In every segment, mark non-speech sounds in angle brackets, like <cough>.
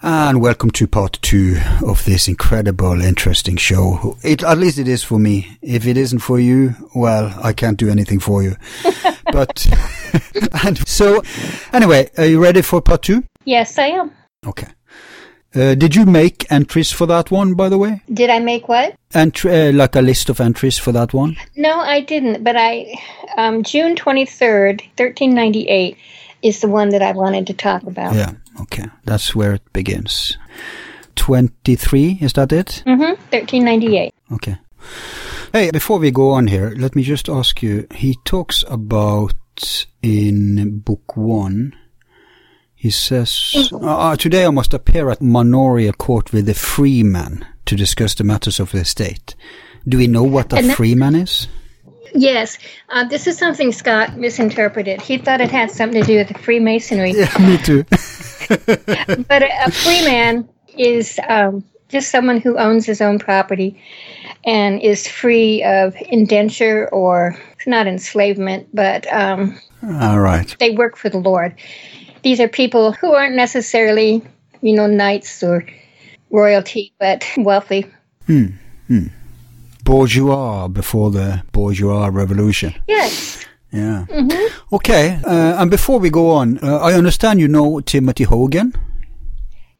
And welcome to part two of this incredible, interesting show. It, at least it is for me. If it isn't for you, well, I can't do anything for you. <laughs> but, <laughs> and so, anyway, are you ready for part two? Yes, I am. Okay. Uh, did you make entries for that one, by the way? Did I make what? Entry, uh, like a list of entries for that one? No, I didn't. But I, um, June twenty third, thirteen ninety eight, is the one that I wanted to talk about. Yeah. Okay, that's where it begins. Twenty three, is that it? Mm-hmm. Thirteen ninety eight. Okay. Hey, before we go on here, let me just ask you. He talks about in book one he says, uh, Today I must appear at manorial court with the freeman to discuss the matters of the state. Do we know what a freeman is? Yes. Uh, this is something Scott misinterpreted. He thought it had something to do with Freemasonry. Yeah, me too. <laughs> but a, a freeman is um, just someone who owns his own property and is free of indenture or not enslavement, but um, all right. They work for the Lord these are people who aren't necessarily, you know, knights or royalty, but wealthy. Hmm. hmm. Bourgeois before the bourgeois revolution. Yes. Yeah. Mm-hmm. Okay. Uh, and before we go on, uh, I understand you know Timothy Hogan.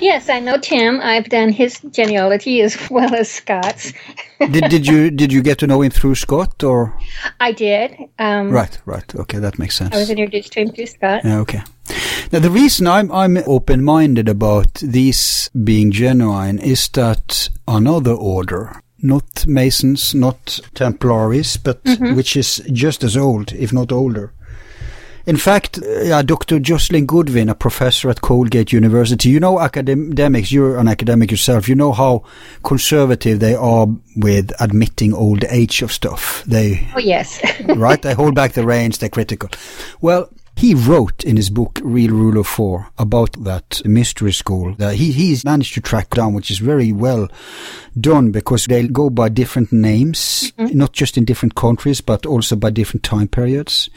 Yes, I know Tim. I've done his genealogy as <laughs> well as Scott's. did did you did you get to know him through Scott or? I did. Um, right, right. Okay, that makes sense. I was introduced to him through Scott. Yeah, okay. Now the reason I'm I'm open minded about these being genuine is that another order, not Masons, not Templaris, but mm-hmm. which is just as old, if not older, in fact, uh, Dr. Joscelyn Godwin, a professor at Colgate University, you know academics, you're an academic yourself, you know how conservative they are with admitting old age of stuff. They, oh yes. <laughs> right? They hold back the reins, they're critical. Well, he wrote in his book Real Rule of Four about that mystery school that he he's managed to track down, which is very well done because they go by different names, mm-hmm. not just in different countries, but also by different time periods.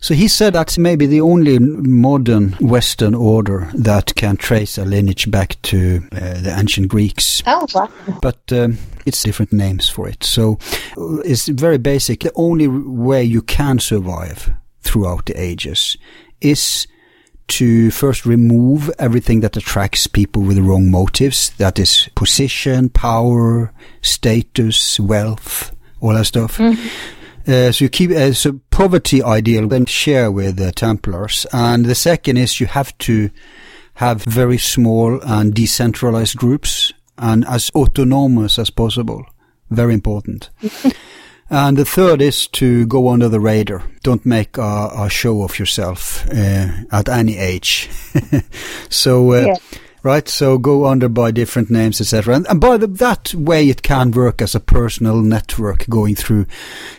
So he said that's maybe the only modern Western order that can trace a lineage back to uh, the ancient Greeks. Oh, wow. But um, it's different names for it. So uh, it's very basic. The only way you can survive throughout the ages is to first remove everything that attracts people with the wrong motives. That is position, power, status, wealth, all that stuff. Mm-hmm. Uh, so you keep uh, so poverty ideal then share with the Templars, and the second is you have to have very small and decentralized groups and as autonomous as possible. Very important. <laughs> and the third is to go under the radar. Don't make a, a show of yourself uh, at any age. <laughs> so. Uh, yeah right? So go under by different names, etc. And, and, by the, that way, it can work as a personal network going through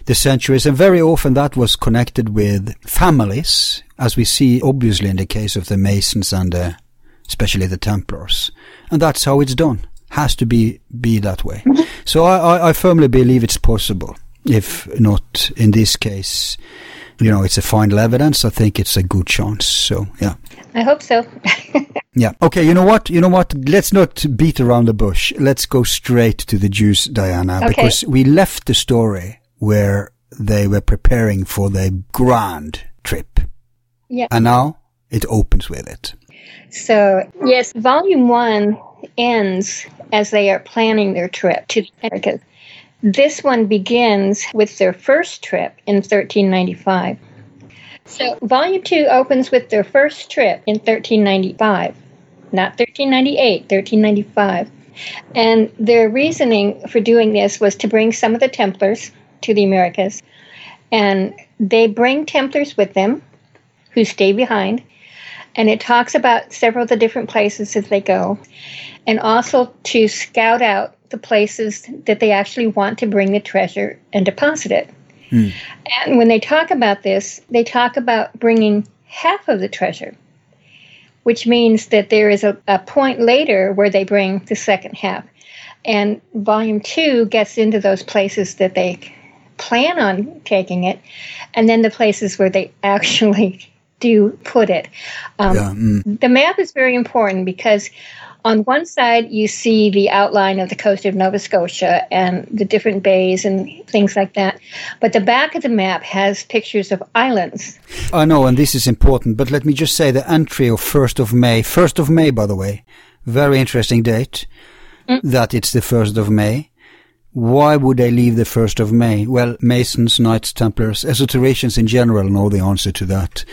the centuries. And very often that was connected with families, as we see obviously in the case of the Masons and the, especially the Templars. And that's how it's done. Has to be be that way. Mm-hmm. so I, I, I firmly believe it's possible. If not in this case, you know, it's a final evidence. I think it's a good chance. So yeah. I hope so. <laughs> yeah. Okay. You know what? You know what? Let's not beat around the bush. Let's go straight to the Jews, Diana, okay. because we left the story where they were preparing for their grand trip. Yeah. And now it opens with it. So, yes, volume one ends as they are planning their trip to America. This one begins with their first trip in 1395. So, Volume 2 opens with their first trip in 1395, not 1398, 1395. And their reasoning for doing this was to bring some of the Templars to the Americas. And they bring Templars with them who stay behind. And it talks about several of the different places as they go. And also to scout out the places that they actually want to bring the treasure and deposit it. And when they talk about this, they talk about bringing half of the treasure, which means that there is a, a point later where they bring the second half. And volume two gets into those places that they plan on taking it, and then the places where they <laughs> actually do put it. Um, Yeah, mm. The map is very important because on one side you see the outline of the coast of Nova Scotia and the different bays and things like that. But the back of the map has pictures of islands. I know, and this is important, but let me just say the entry of 1st of May, 1st of May, by the way, very interesting date, that it's the 1st of May. Why would they leave the 1st of May? Well, Masons, Knights, Templars, esotericians in general know the answer to that.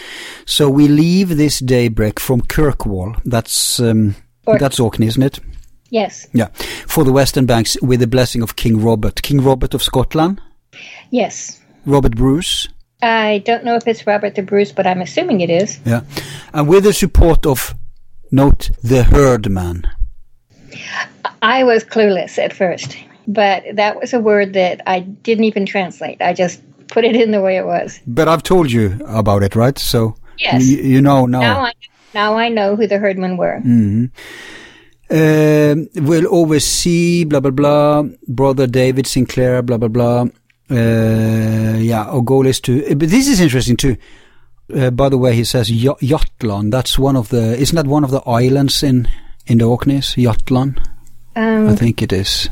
So we leave this daybreak from Kirkwall, that's, um, That's Orkney, isn't it? Yes, Yeah, for the Western Banks with the blessing of King Robert. King Robert of Scotland, yes. Robert Bruce, I don't know if it's Robert the Bruce, but I'm assuming it is. Yeah. And with the support of, note, the herdman. I was clueless at first, but that was a word that I didn't even translate. I just put it in the way it was. But I've told you about it, right? So Yes. you, you know now. Now I now I know who the herdmen were. Um, we'll oversee, blah, blah, blah, brother David Sinclair, blah, blah, blah. Uh, yeah, our goal is to, uh, but this is interesting too. Uh, by the way, he says Yo- Jotland. That's one of the, isn't that one of the islands in, in the Orkneys? Jotland? I Um, think it is.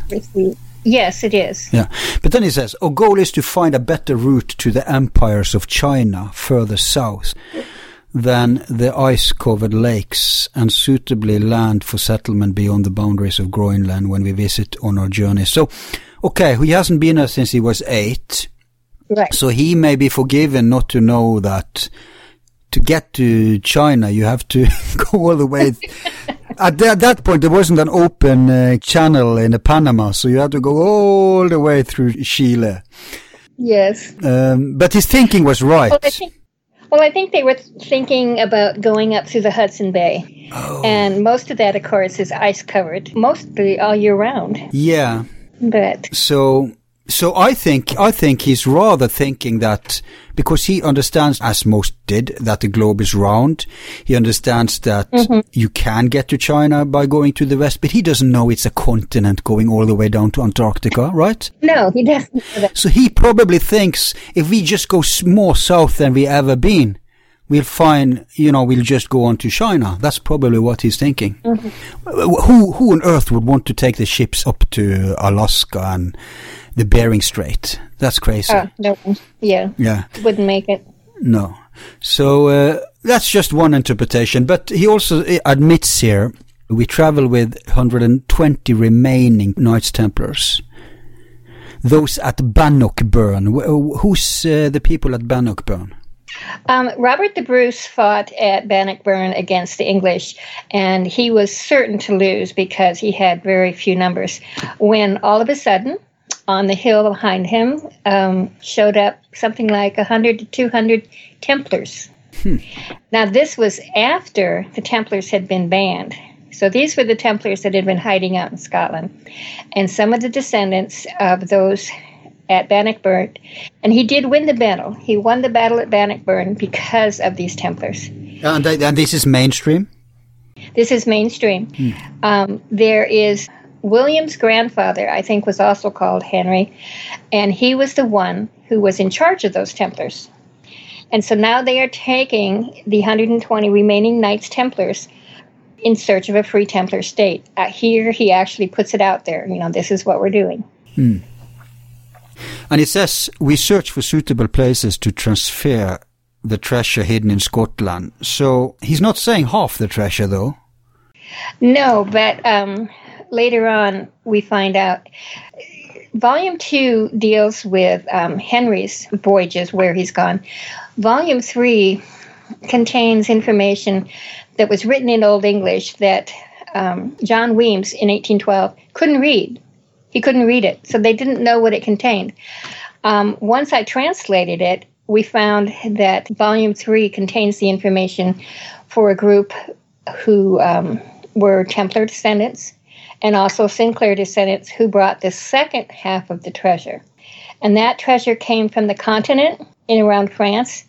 yes, it is. Yeah. But then he says, our goal is to find a better route to the empires of China further south than the ice-covered lakes and suitably land for settlement beyond the boundaries of Groenland when we visit on our journey. So, okay, he hasn't been there since he was eight. Right. So he may be forgiven not to know that to get to China, you have to <laughs> go all the way. at, that, that point, there wasn't an open uh, channel in the Panama, so you had to go all the way through Chile. Yes. Um, but his thinking was right. Well, I think. Well, I think they were thinking about going up through the Hudson Bay, Oh. and most of that, of course, is ice covered, mostly all year round. yeah. But So, so I think, I think he's rather thinking that because he understands, as most did, that the globe is round. He understands that you can get to China by going to the west, but he doesn't know it's a continent going all the way down to Antarctica, right? no, he doesn't know that. So he probably thinks if we just go more south than we ever been, we'll find, you know, we'll just go on to China. That's probably what he's thinking. Uh, Who, who on earth would want to take the ships up to Alaska and the Bering Strait? That's crazy. Oh, no, yeah, yeah, wouldn't make it. no. So uh, that's just one interpretation. But he also uh, admits here we travel with 120 remaining Knights Templars. Those at Bannockburn. Who's uh, the people at Bannockburn? Um, Robert the Bruce fought at Bannockburn against the English, and he was certain to lose because he had very few numbers. When all of a sudden, on the hill behind him, um, showed up something like 100 to 200 Templars. Now, this was after the Templars had been banned. So these were the Templars that had been hiding out in Scotland. And some of the descendants of those at Bannockburn. And he did win the battle. He won the battle at Bannockburn because of these Templars. And, and this is mainstream? This is mainstream. Um, there is William's grandfather, I think, was also called Henry, and he was the one who was in charge of those Templars. And so now they are taking the 120 remaining Knights Templars in search of a free Templar state. Uh, here he actually puts it out there. You know, this is what we're doing. Hmm. And he says we search for suitable places to transfer the treasure hidden in Scotland. So he's not saying half the treasure though. No, but um, later on we find out. Volume two deals with um, Henry's voyages, where he's gone. Volume three contains information that was written in Old English that um, John Weems in 1812 couldn't read. He couldn't read it, so they didn't know what it contained. Um, once I translated it, we found that Volume three contains the information for a group who um, were Templar descendants, and also Sinclair descendants who brought the second half of the treasure. And that treasure came from the continent in around France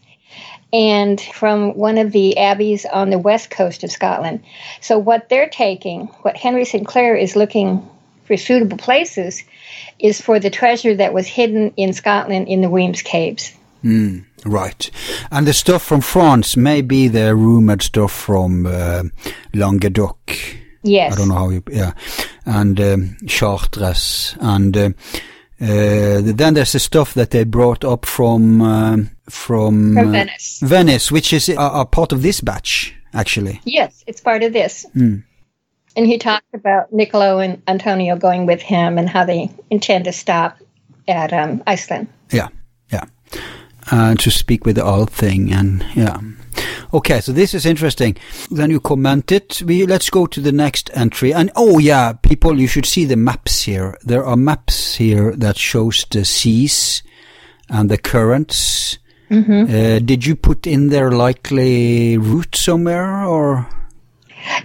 and from one of the abbeys on the west coast of Scotland. So, what they're taking, what Henry Sinclair is looking for suitable places, is for the treasure that was hidden in Scotland in the Wemyss Caves. Mm, right. And the stuff from France may be the rumored stuff from uh, Languedoc. Yes. I don't know how you, yeah. And um, Chartres. And uh, uh, then there's the stuff that they brought up from um, from, from Venice. Venice, which is a, a, part of this batch, actually. Yes, it's part of this. Mm. And he talked about Niccolo and Antonio going with him and how they intend to stop at um, Iceland. Yeah, yeah. Uh, to speak with the old thing and yeah. Okay, so this is interesting. Then you comment it. We let's go to the next entry. And oh yeah, people, you should see the maps here. There are maps here that shows the seas and the currents. Mm-hmm. Uh, did you put in their likely route somewhere or?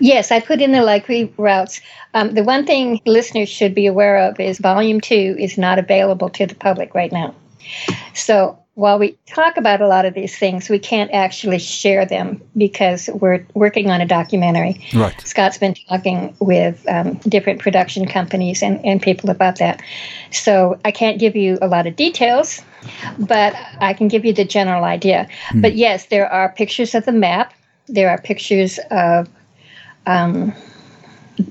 Yes, I put in the likely routes. Um, the one thing listeners should be aware of is Volume 2 is not available to the public right now. So while we talk about a lot of these things, we can't actually share them because we're working on a documentary. Right. Scott's been talking with um, different production companies and, and people about that. So I can't give you a lot of details, but I can give you the general idea. Hmm. But yes, there are pictures of the map, there are pictures of um,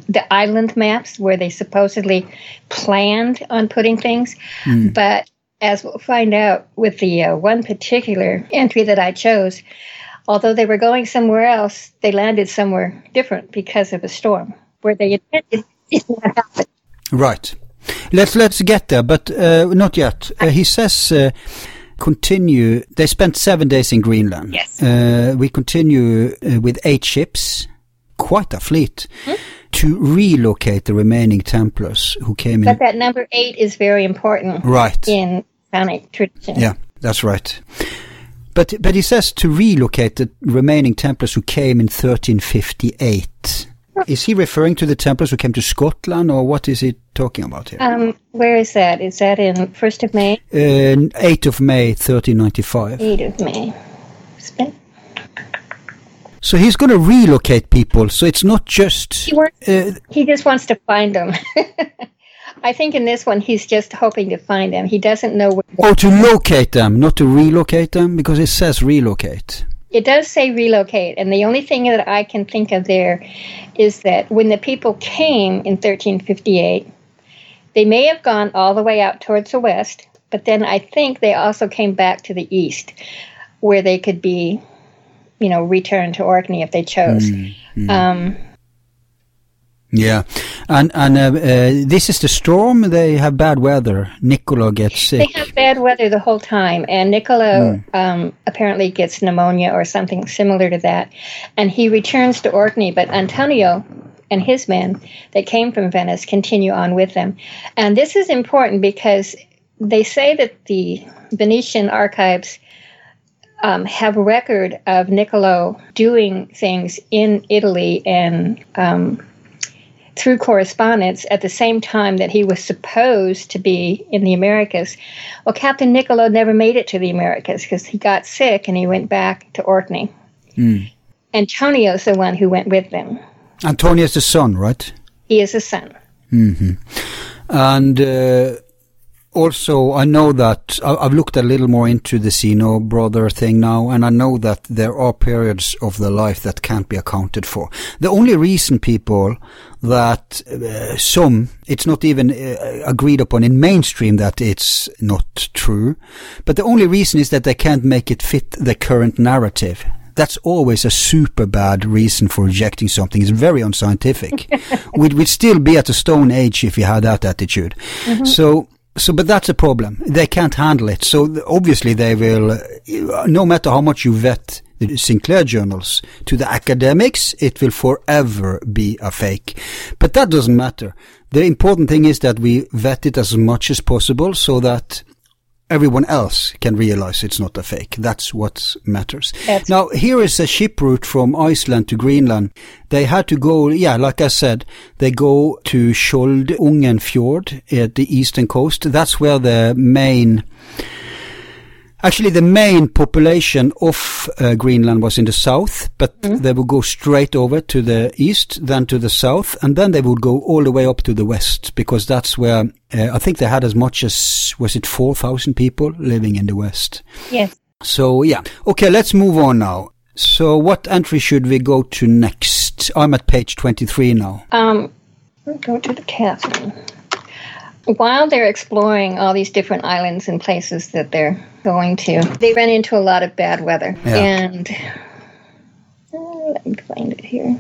the island maps where they supposedly planned on putting things. Mm. But as we'll find out with the uh, one particular entry that I chose, although they were going somewhere else, they landed somewhere different because of a storm where they intended did not happen. Right. Let's let's get there, but uh, not yet. Uh, he says uh, continue. They spent seven days in Greenland. Yes. Uh, we continue uh, with eight ships quite a fleet hmm? to relocate the remaining Templars who came but in. But that number eight is very important. Right. In Masonic tradition. Yeah, that's right. But but he says to relocate the remaining Templars who came in 1358. Is he referring to the Templars who came to Scotland, or what is he talking about here? Um, where is that? Is that in first of May? Uh, 8th of May, 1395. 8th of May. So he's going to relocate people. So it's not just. He, wants, uh, he just wants to find them. <laughs> I think in this one he's just hoping to find them. He doesn't know where. Oh, to locate them, not to relocate them, because it says relocate. It does say relocate, and the only thing that I can think of there is that when the people came in 1358, they may have gone all the way out towards the west, but then I think they also came back to the east, where they could be you know, return to Orkney if they chose. Mm, Um, yeah, and and uh, uh, this is the storm. They have bad weather. Niccolo gets sick. They have bad weather the whole time, and Niccolo mm. um, apparently gets pneumonia or something similar to that, and he returns to Orkney. But Antonio and his men that came from Venice continue on with them, and this is important because they say that the Venetian archives um, have record of Niccolo doing things in Italy and um, through correspondence at the same time that he was supposed to be in the Americas. Well, Captain Niccolo never made it to the Americas because he got sick and he went back to Orkney. Mm. Antonio's the one who went with them. Antonio's the son, right? He is the son. Mm-hmm. And uh, also, I know that I've looked a little more into the Zeno brother thing now, and I know that there are periods of the life that can't be accounted for. The only reason people that uh, some, it's not even uh, agreed upon in mainstream that it's not true, but the only reason is that they can't make it fit the current narrative that's always a super bad reason for rejecting something. It's very unscientific. <laughs> we'd, we'd still be at the Stone Age if you had that attitude. Mm-hmm. So so, but that's a problem. They can't handle it. So obviously they will, no matter how much you vet the Sinclair journals to the academics, it will forever be a fake. But that doesn't matter. The important thing is that we vet it as much as possible so that everyone else can realize it's not a fake. That's what matters. That's- now, here is a ship route from Iceland to Greenland. They had to go, yeah, like I said, they go to Skjoldungen Fjord at the eastern coast. That's where the main, actually the main population of uh, Greenland was in the south, but they would go straight over to the east, then to the south, and then they would go all the way up to the west, because that's where, uh, I think they had as much as, was it 4,000 people living in the west? Yes. So yeah. Okay, let's move on now. So what entry should we go to next? I'm at page 23 now. Um, go to the Catherine. While they're exploring all these different islands and places that they're going to, they run into a lot of bad weather. Yeah. And uh, let me find it here.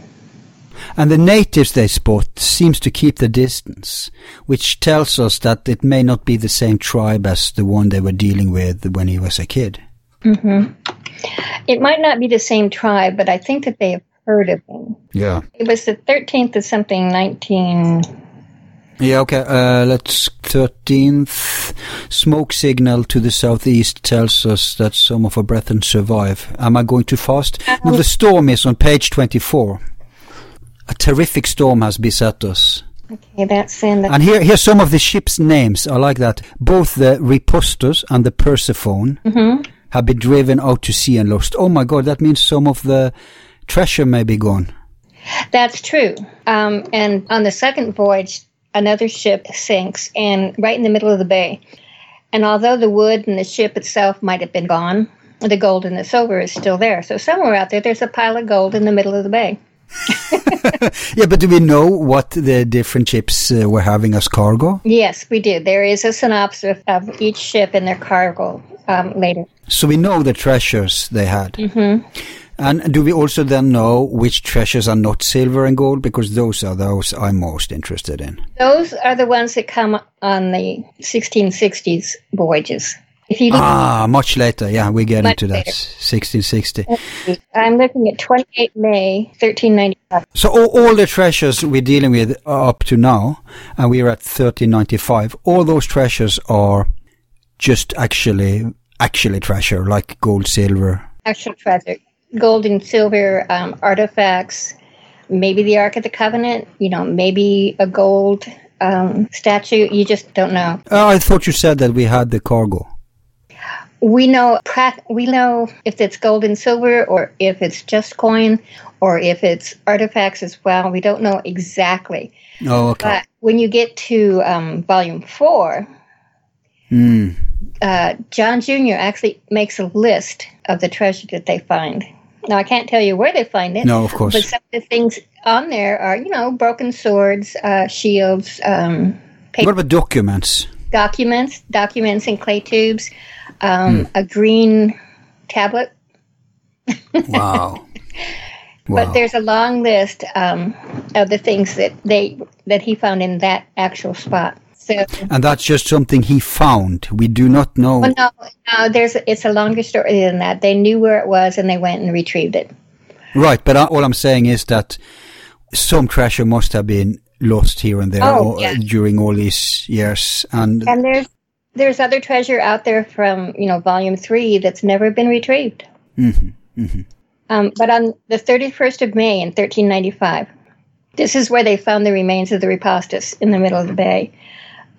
And the natives they spot seems to keep the distance, which tells us that it may not be the same tribe as the one they were dealing with when he was a kid. Mm-hmm. It might not be the same tribe, but I think that they have heard of him. Yeah. It was the 13th of something, 19. Yeah, okay, uh, let's 13th. Smoke signal to the southeast tells us that some of our brethren survive. Am I going too fast? No, the storm is on page 24. A terrific storm has beset us. Okay, that's in the. And here, here's some of the ship's names. I like that. Both the Ripostus and the Persephone have been driven out to sea and lost. Oh my god, that means some of the treasure may be gone. That's true. Um, and on the second voyage, another ship sinks, and right in the middle of the bay. And although the wood and the ship itself might have been gone, the gold and the silver is still there. So somewhere out there, there's a pile of gold in the middle of the bay. <laughs> <laughs> Yeah, but do we know what the different ships uh, were having as cargo? Yes, we do. There is a synopsis of, each ship and their cargo um, later. So we know the treasures they had. Mm-hmm. And do we also then know which treasures are not silver and gold? Because those are those I'm most interested in. Those are the ones that come on the 1660s voyages. If you Ah, much later. Yeah, we get into that. later. 1660. I'm looking at 28 May 1395. So all, all the treasures we're dealing with are up to now, and we're at 1395. All those treasures are just actually, actually treasure, like gold, silver. Actual treasure, gold and silver um, artifacts, maybe the Ark of the Covenant. You know, maybe a gold um, statue. You just don't know. Oh, I thought you said that we had the cargo. We know we know if it's gold and silver, or if it's just coin, or if it's artifacts as well. We don't know exactly. Oh, okay. But when you get to um, volume four, Hmm. uh, John Jr. actually makes a list of the treasure that they find. Now, I can't tell you where they find it. No, of course. But some of the things on there are, you know, broken swords, uh, shields, um, paper What about documents? documents, documents in clay tubes, um, Hmm. a green tablet. <laughs> Wow. But wow. there's a long list um, of the things that they that he found in that actual spot. So, And that's just something he found. We do not know. well, no, no, there's it's a longer story than that. They knew where it was and they went and retrieved it. Right, but all I'm saying is that some treasure must have been lost here and there Oh, or- yeah. during all these years. And And there's there's other treasure out there from you know volume three that's never been retrieved. Um, but on the 31st of May in 1395, this is where they found the remains of the Repostus in the middle of the bay.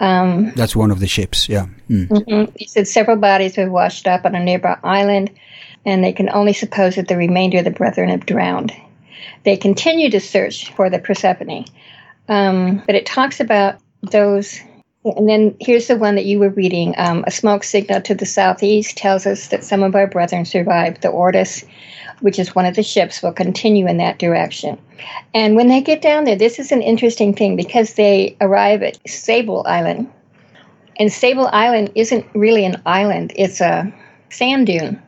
Um, that's one of the ships, yeah. Mm. mhm. He said several bodies were washed up on a nearby island, and they can only suppose that the remainder of the brethren have drowned. They continue to search for the Persephone, um, but it talks about those. And then here's the one that you were reading. Um, a smoke signal to the southeast tells us that some of our brethren survived. The Ortis, which is one of the ships, will continue in that direction. And when they get down there, this is an interesting thing because they arrive at Sable Island. And Sable Island isn't really an island, it's a sand dune.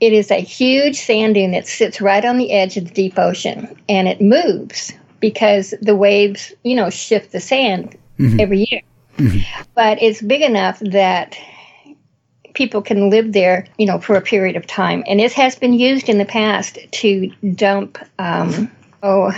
It is a huge sand dune that sits right on the edge of the deep ocean and it moves because the waves, you know, shift the sand mm-hmm. every year. Mm-hmm. But it's big enough that people can live there, you know, for a period of time. And it has been used in the past to dump, um, oh,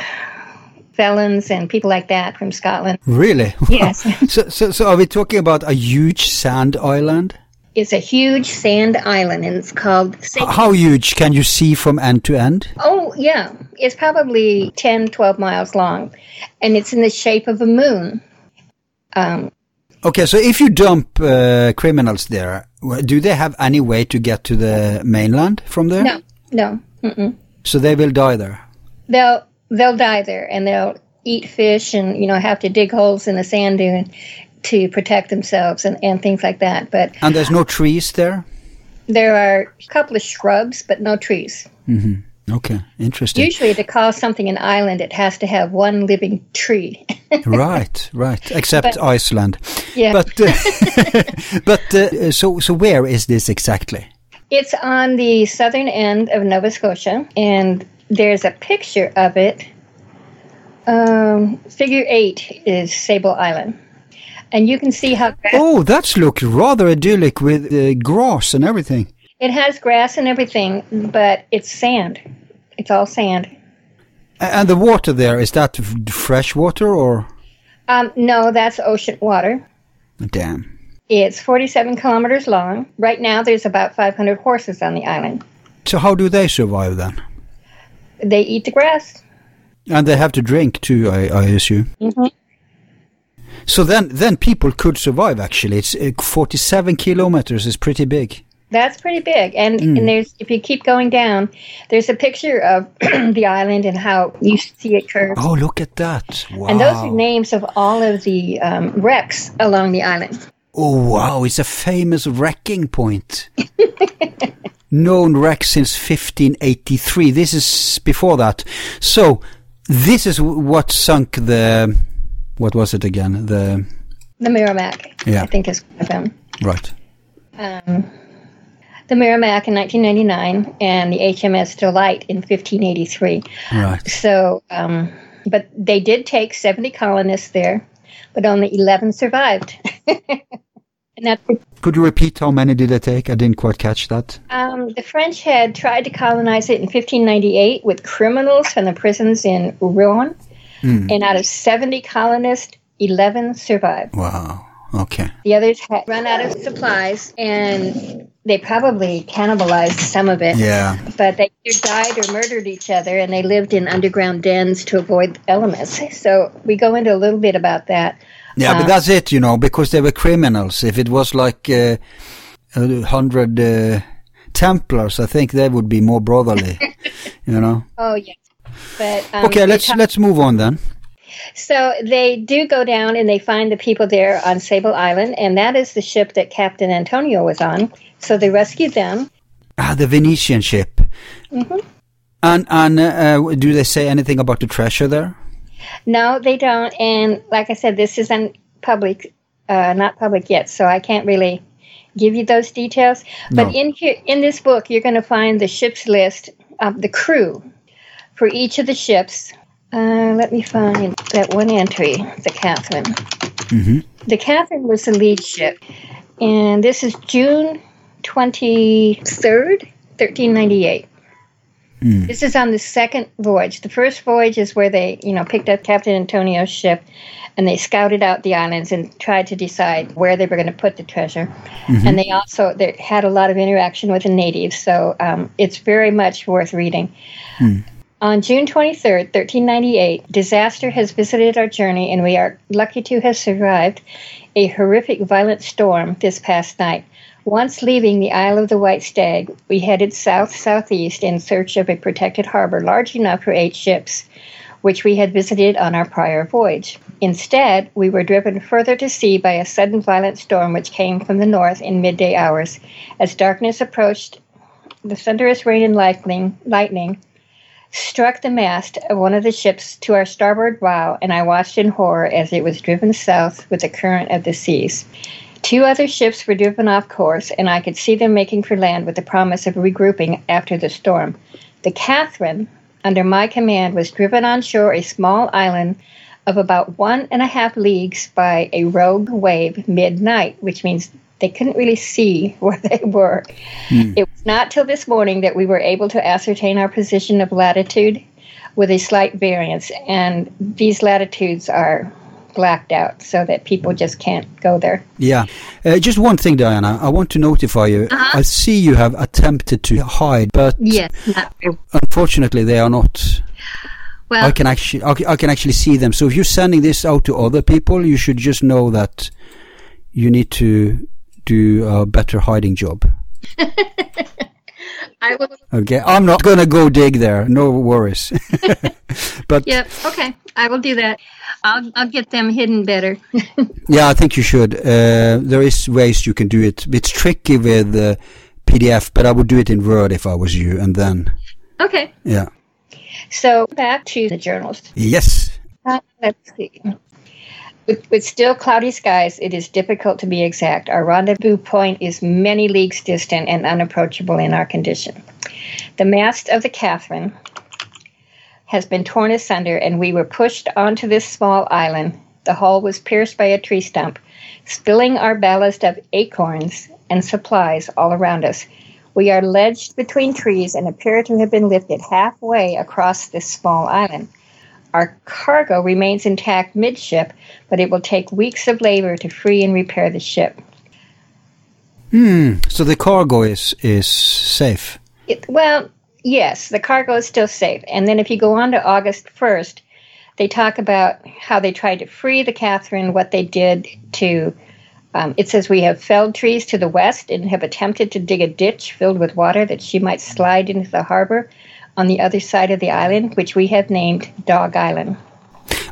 felons and people like that from Scotland. Really? <laughs> Yes. so, so, so are we talking about a huge sand island? It's a huge sand island, and it's called. How huge? Can you see from end to end? Oh, yeah. It's probably 10, 12 miles long, and it's in the shape of a moon. Um, okay, so if you dump uh, criminals there, do they have any way to get to the mainland from there? No, no. Mm-mm. So they will die there. They'll they'll die there, and they'll eat fish, and you know have to dig holes in the sand dune to protect themselves and, and things like that. But and there's no trees there. There are a couple of shrubs, but no trees. Mm-hmm. Okay, interesting. Usually, to call something an island, it has to have one living tree. <laughs> right, right. Except but, Iceland. Yeah. But uh, <laughs> but uh, so so where is this exactly? It's on the southern end of Nova Scotia, and there's a picture of it. Um, figure eight is Sable Island and you can see how. Oh, that's looked rather idyllic with uh, grass and everything. It has grass and everything, but it's sand. It's all sand. And the water there is that fresh water or? Um, no, that's ocean water. Damn. It's 47 kilometers long. Right now, there's about 500 horses on the island. So how do they survive then? They eat the grass. And they have to drink too, I, I assume. Mm-hmm. So then, then people could survive. Actually, it's uh, 47 kilometers is pretty big. That's pretty big, and mm. and there's if you keep going down, there's a picture of <clears throat> the island and how you see it curve. Oh, look at that! Wow. And those are names of all of the um, wrecks along the island. Oh wow! It's a famous wrecking point. <laughs> Known wreck since 1583. This is before that. So this is what sunk the what was it again? The the Merrimack. Yeah, I think is one of them. Right. Um, the Merrimack in 1999 and the HMS Delight in 1583. Right. So, um, but they did take 70 colonists there, but only 11 survived. <laughs> Could you repeat how many did they take? I didn't quite catch that. Um, the French had tried to colonize it in 1598 with criminals from the prisons in Rouen. Mm. And out of 70 colonists, 11 survived. Wow. Okay. The others had run out of supplies and they probably cannibalized some of it. Yeah. But they either died or murdered each other and they lived in underground dens to avoid elements. So we go into a little bit about that. Yeah, uh, but that's it, you know, because they were criminals. If it was like uh, a hundred uh, Templars, I think they would be more brotherly, <laughs> you know. Oh, yeah. But um, okay, let's talk- let's move on then. So they do go down and they find the people there on Sable Island, and that is the ship that Captain Antonio was on. So they rescued them. Ah, the Venetian ship. Mm-hmm. And and uh, do they say anything about the treasure there? No, they don't. And like I said, this isn't public, uh, not public yet, so I can't really give you those details. No. But in here, in this book, you're going to find the ship's list of the crew for each of the ships. Uh, let me find that one entry, the Catherine. Mm-hmm. The Catherine was the lead ship, and this is June 23rd, 1398. Mm. This is on the second voyage. The first voyage is where they, you know, picked up Captain Antonio's ship and they scouted out the islands and tried to decide where they were going to put the treasure. Mm-hmm. And they also they had a lot of interaction with the natives, so um, it's very much worth reading. Mm. On June 23, 1398, disaster has visited our journey, and we are lucky to have survived a horrific violent storm this past night. Once leaving the Isle of the White Stag, we headed south southeast in search of a protected harbor large enough for eight ships, which we had visited on our prior voyage. Instead, we were driven further to sea by a sudden violent storm which came from the north in midday hours. As darkness approached, the thunderous rain and lightning, lightning struck the mast of one of the ships to our starboard bow, and I watched in horror as it was driven south with the current of the seas. Two other ships were driven off course, and I could see them making for land with the promise of regrouping after the storm. The Catherine, under my command, was driven on shore a small island of about one and a half leagues by a rogue wave midnight, which means they couldn't really see <laughs> where they were. Mm. It was not till this morning that we were able to ascertain our position of latitude with a slight variance, and these latitudes are blacked out so that people just can't go there. Yeah. Uh, just one thing, Diana. I want to notify you. Uh-huh. I see you have attempted to hide, but Yes. unfortunately they are not. Well, I can actually, I can- I can actually see them. So if you're sending this out to other people, you should just know that you need to do a better hiding job. <laughs> I will. Okay, I'm not gonna go dig there. No worries. <laughs> but Yep. Okay. I will do that. I'll I'll get them hidden better. <laughs> yeah, I think you should. Uh, there is ways you can do it. It's tricky with uh, PDF, but I would do it in Word if I was you, and then okay. yeah. So back to the journals. Yes. Uh, let's see. With, with still cloudy skies, it is difficult to be exact. Our rendezvous point is many leagues distant and unapproachable in our condition. The mast of the Catherine has been torn asunder, and we were pushed onto this small island. The hull was pierced by a tree stump, spilling our ballast of acorns and supplies all around us. We are ledged between trees and appear to have been lifted halfway across this small island. Our cargo remains intact midship, but it will take weeks of labor to free and repair the ship. Hmm. So the cargo is is safe. It, well, yes, the cargo is still safe. And then if you go on to August 1st, they talk about how they tried to free the Catherine, what they did to. Um, it says we have felled trees to the west and have attempted to dig a ditch filled with water that she might slide into the harbor on the other side of the island, which we have named Dog Island.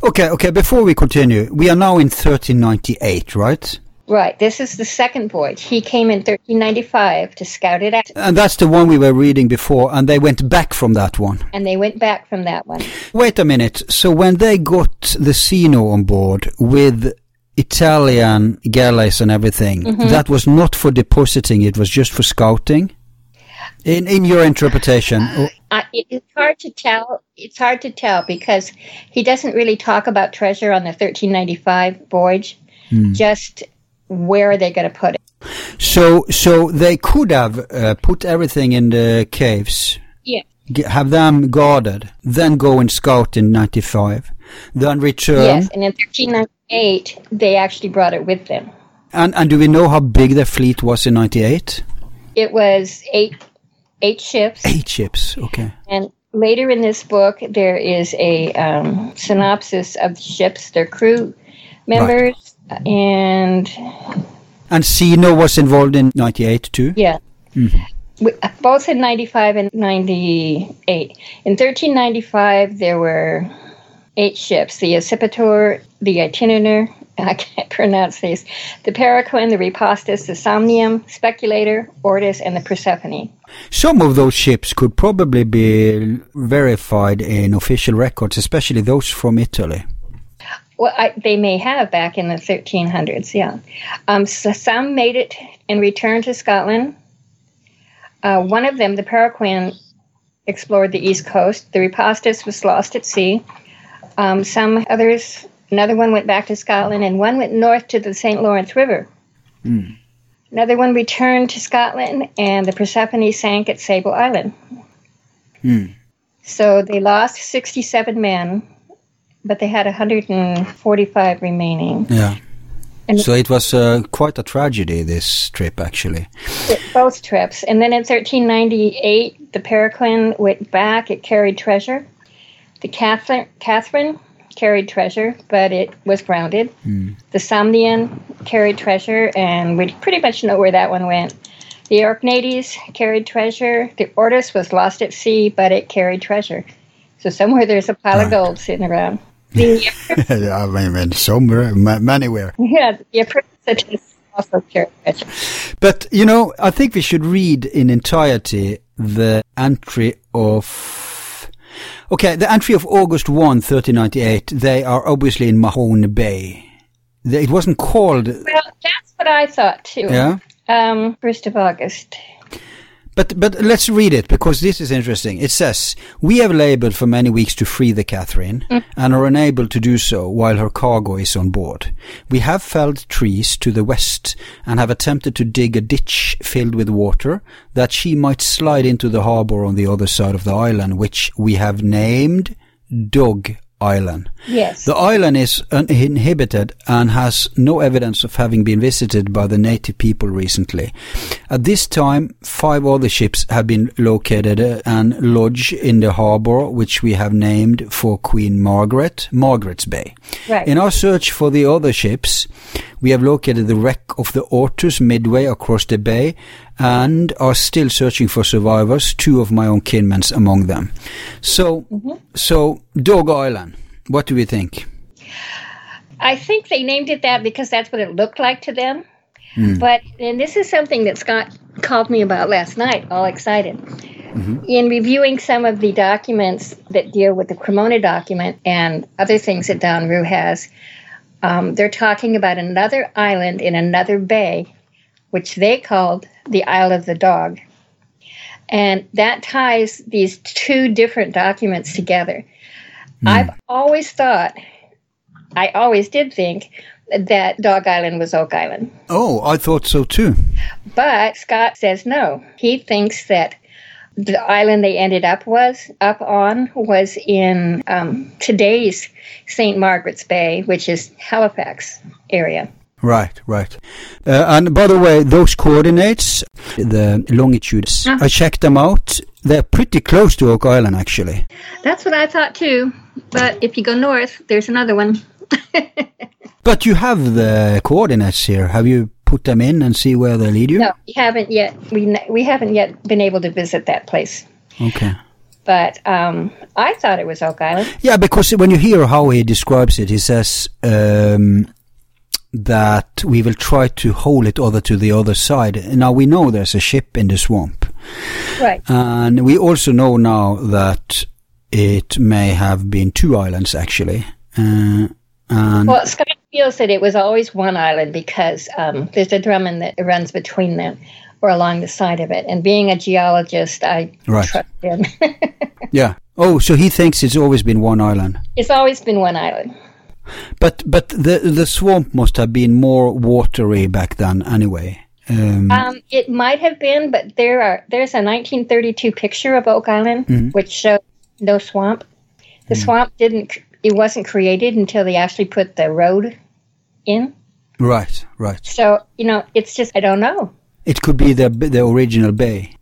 Okay. Okay. Before we continue, we are now in 1398, right? Right. This is the second voyage. He came in 1395 to scout it out, And that's the one we were reading before, and they went back from that one. and they went back from that one. Wait a minute. So when they got the Zeno on board with Italian galleys and everything, mm-hmm. that was not for depositing; it was just for scouting. In in your interpretation, I, it's hard to tell. It's hard to tell because he doesn't really talk about treasure on the 1395 voyage. Just where are they going to put it? so so they could have uh, put everything in the caves, Yeah. have them guarded, then go and scout in '95, then return. Yes, and in 1398 they actually brought it with them. And and do we know how big their fleet was in '98? It was eight eight ships, Eight ships. Okay. and later in this book there is a um, synopsis of the ships, their crew members, and And Zeno was involved in '98 too. Yeah. We- Both in 95 and 98. In 1395, there were eight ships the Accipitor, the Itinerar, <laughs> I can't pronounce these, the Paraquin, the Repostus, the Somnium, Speculator, Ortis, and the Persephone. Some of those ships could probably be verified in official records, especially those from Italy. Well, I, they may have back in the 1300s, yeah. Um, so some made it and returned to Scotland. Uh, one of them, the Paraquin, explored the east coast. The Repostus was lost at sea. Um, some others, another one went back to Scotland, and one went north to the St. Lawrence River. Another one returned to Scotland, and the Persephone sank at Sable Island. So they lost 67 men, but they had 145 remaining. Yeah. And- so it was uh, quite a tragedy, this trip, actually. both trips. And then in 1398, the Paraquin went back. It carried treasure. The Catherine, Catherine carried treasure, but it was grounded. Hmm. The Somnian carried treasure, and we pretty much know where that one went. The Orkneytes carried treasure. The Ortis was lost at sea, but it carried treasure. So somewhere there's a pile of ah. gold sitting around. <laughs> The, I mean, somewhere, anywhere. <laughs> yeah, the Aphroditus also carried treasure. But, you know, I think we should read in entirety the entry of... Okay, the entry of August 1, 1398, they are obviously in Mahone Bay. It wasn't called... Well, that's what I thought too. Yeah? Um, first of August. But but let's read it because this is interesting. It says, "We have labored for many weeks to free the Catherine mm. and are unable to do so while her cargo is on board. We have felled trees to the west and have attempted to dig a ditch filled with water that she might slide into the harbor on the other side of the island, which we have named Dog island. Yes. The island is uninhabited and has no evidence of having been visited by the native people recently. At this time, five other ships have been located uh, and lodged in the harbor, which we have named for Queen Margaret, Margaret's Bay. Right. In our search for the other ships, we have located the wreck of the Ortus midway across the bay and are still searching for survivors, two of my own kinmen among them. So, mm-hmm. so Dog Island, what do we think? I think they named it that because that's what it looked like to them. Hmm. But, and this is something that Scott called me about last night, all excited. Mm-hmm. In reviewing some of the documents that deal with the Cremona document and other things that Don Ruh has, um, they're talking about another island in another bay, which they called the Isle of the Dog. And that ties these two different documents together. I've always thought, I always did think that Dog Island was Oak Island. Oh, I thought so too. But Scott says no. He thinks that the island they ended up was up on was in um, today's St. Margaret's Bay, which is Halifax area. Right, right. Uh, and by the way, those coordinates, the longitudes, I checked them out. They're pretty close to Oak Island, actually. That's what I thought too. But if you go north, there's another one. <laughs> But you have the coordinates here. Have you put them in and see where they lead you? No, we haven't yet. We we haven't yet been able to visit that place. Okay. But um, I thought it was Oak Island. Yeah, because when you hear how he describes it, he says um, that we will try to hold it over to the other side. Now we know there's a ship in the swamp, Right. and we also know now that it may have been two islands actually. Uh, and Well, Scott feels that it was always one island because um, there's a drumlin that runs between them or along the side of it. And being a geologist, I Right. trust him. <laughs> yeah. Oh, so he thinks it's always been one island. it's always been one island. But but the the swamp must have been more watery back then anyway. Um, Um, it might have been, but there are there's a 1932 picture of Oak Island which shows no swamp. The swamp didn't. It wasn't created until they actually put the road in. right, right. So you know, it's just I don't know. It could be the the original bay.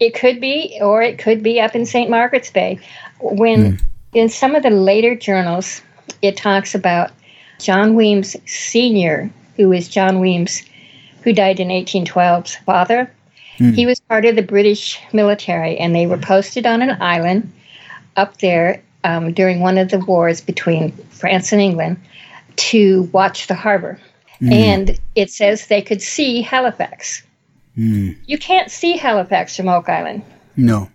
It could be, or it could be up in St. Margaret's Bay. When in some of the later journals, it talks about John Weems Sr., who is John Weems, who died in 1812's father. Hmm. He was part of the British military, and they were posted on an island up there um, during one of the wars between France and England to watch the harbor. Hmm. And it says they could see Halifax. Hmm. You can't see Halifax from Oak Island. No.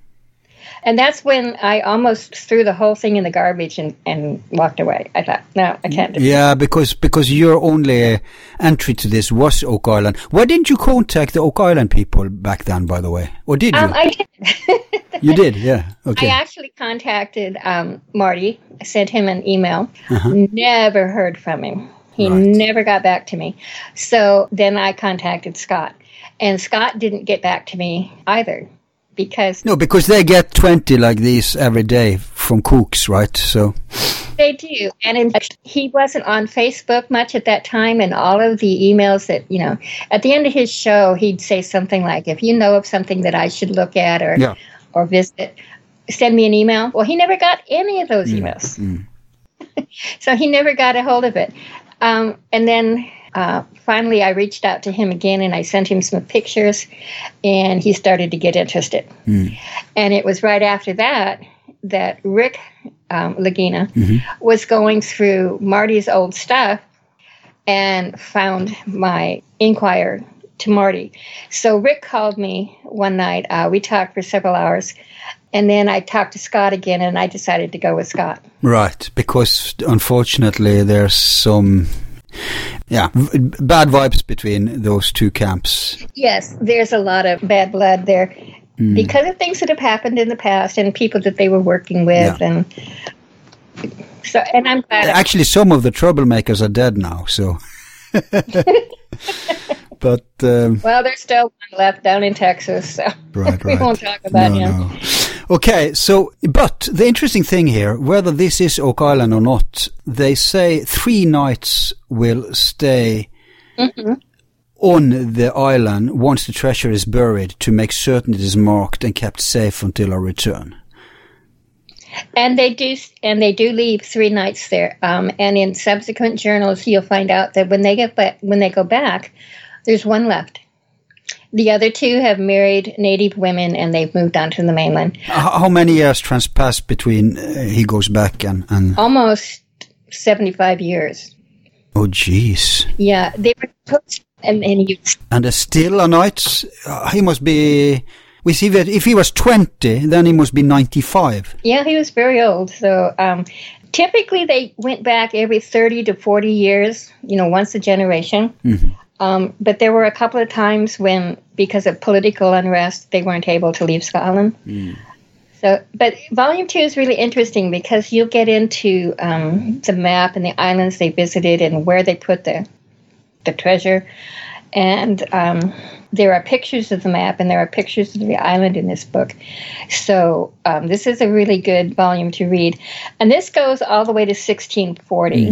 And that's when I almost threw the whole thing in the garbage and, and walked away. I thought, no, I can't do Yeah, because because your only uh, entry to this was Oak Island. Why didn't you contact the Oak Island people back then? By the way, or did you? Um, I did. <laughs> you did, yeah. Okay. I actually contacted um, Marty. I sent him an email. Never heard from him. He Uh-huh. Right. never got back to me. So then I contacted Scott. And Scott didn't get back to me either because No, because they get twenty like these every day from cooks, right? So They do. And in fact, he wasn't on Facebook much at that time. And all of the emails that, you know, at the end of his show, he'd say something like, if you know of something that I should look at or, Yeah. or visit, send me an email. Well, he never got any of those emails. <laughs> so he never got a hold of it. Um, and then uh, finally, I reached out to him again and I sent him some pictures, and he started to get interested. And it was right after that that Rick um, Lagina was going through Marty's old stuff and found my inquire to Marty. So Rick called me one night. Uh, we talked for several hours. And then I talked to Scott again, and I decided to go with Scott. right, because unfortunately there's some, yeah, bad vibes between those two camps. Yes, there's a lot of bad blood there because of things that have happened in the past and people that they were working with, Yeah. and so. And I'm glad. Actually, some of the troublemakers are dead now. So, <laughs> but um, well, there's still one left down in Texas, so right, <laughs> we won't talk about no, him. no. Okay, so, but the interesting thing here, whether this is Oak Island or not, they say three knights will stay Mm-hmm. on the island once the treasure is buried to make certain it is marked and kept safe until our return. And they do, and they do leave three knights there. Um, and in subsequent journals, you'll find out that when they get back, when they go back, there's one left. The other two have married native women, and they've moved on to the mainland. How many years transpass between uh, he goes back and, and Almost seventy-five years. oh jeez. Yeah, they were supposed, and and he And still a knight, uh, he must be, we see that if he was 20, then he must be 95. Yeah, he was very old. So um, typically they went back every 30 to 40 years, you know, once a generation. Um, but there were a couple of times when, because of political unrest, they weren't able to leave Scotland. So, but volume two is really interesting because you'll get into um, the map and the islands they visited and where they put the the treasure, and um, there are pictures of the map and there are pictures of the island in this book. So um, this is a really good volume to read, and this goes all the way to 1640.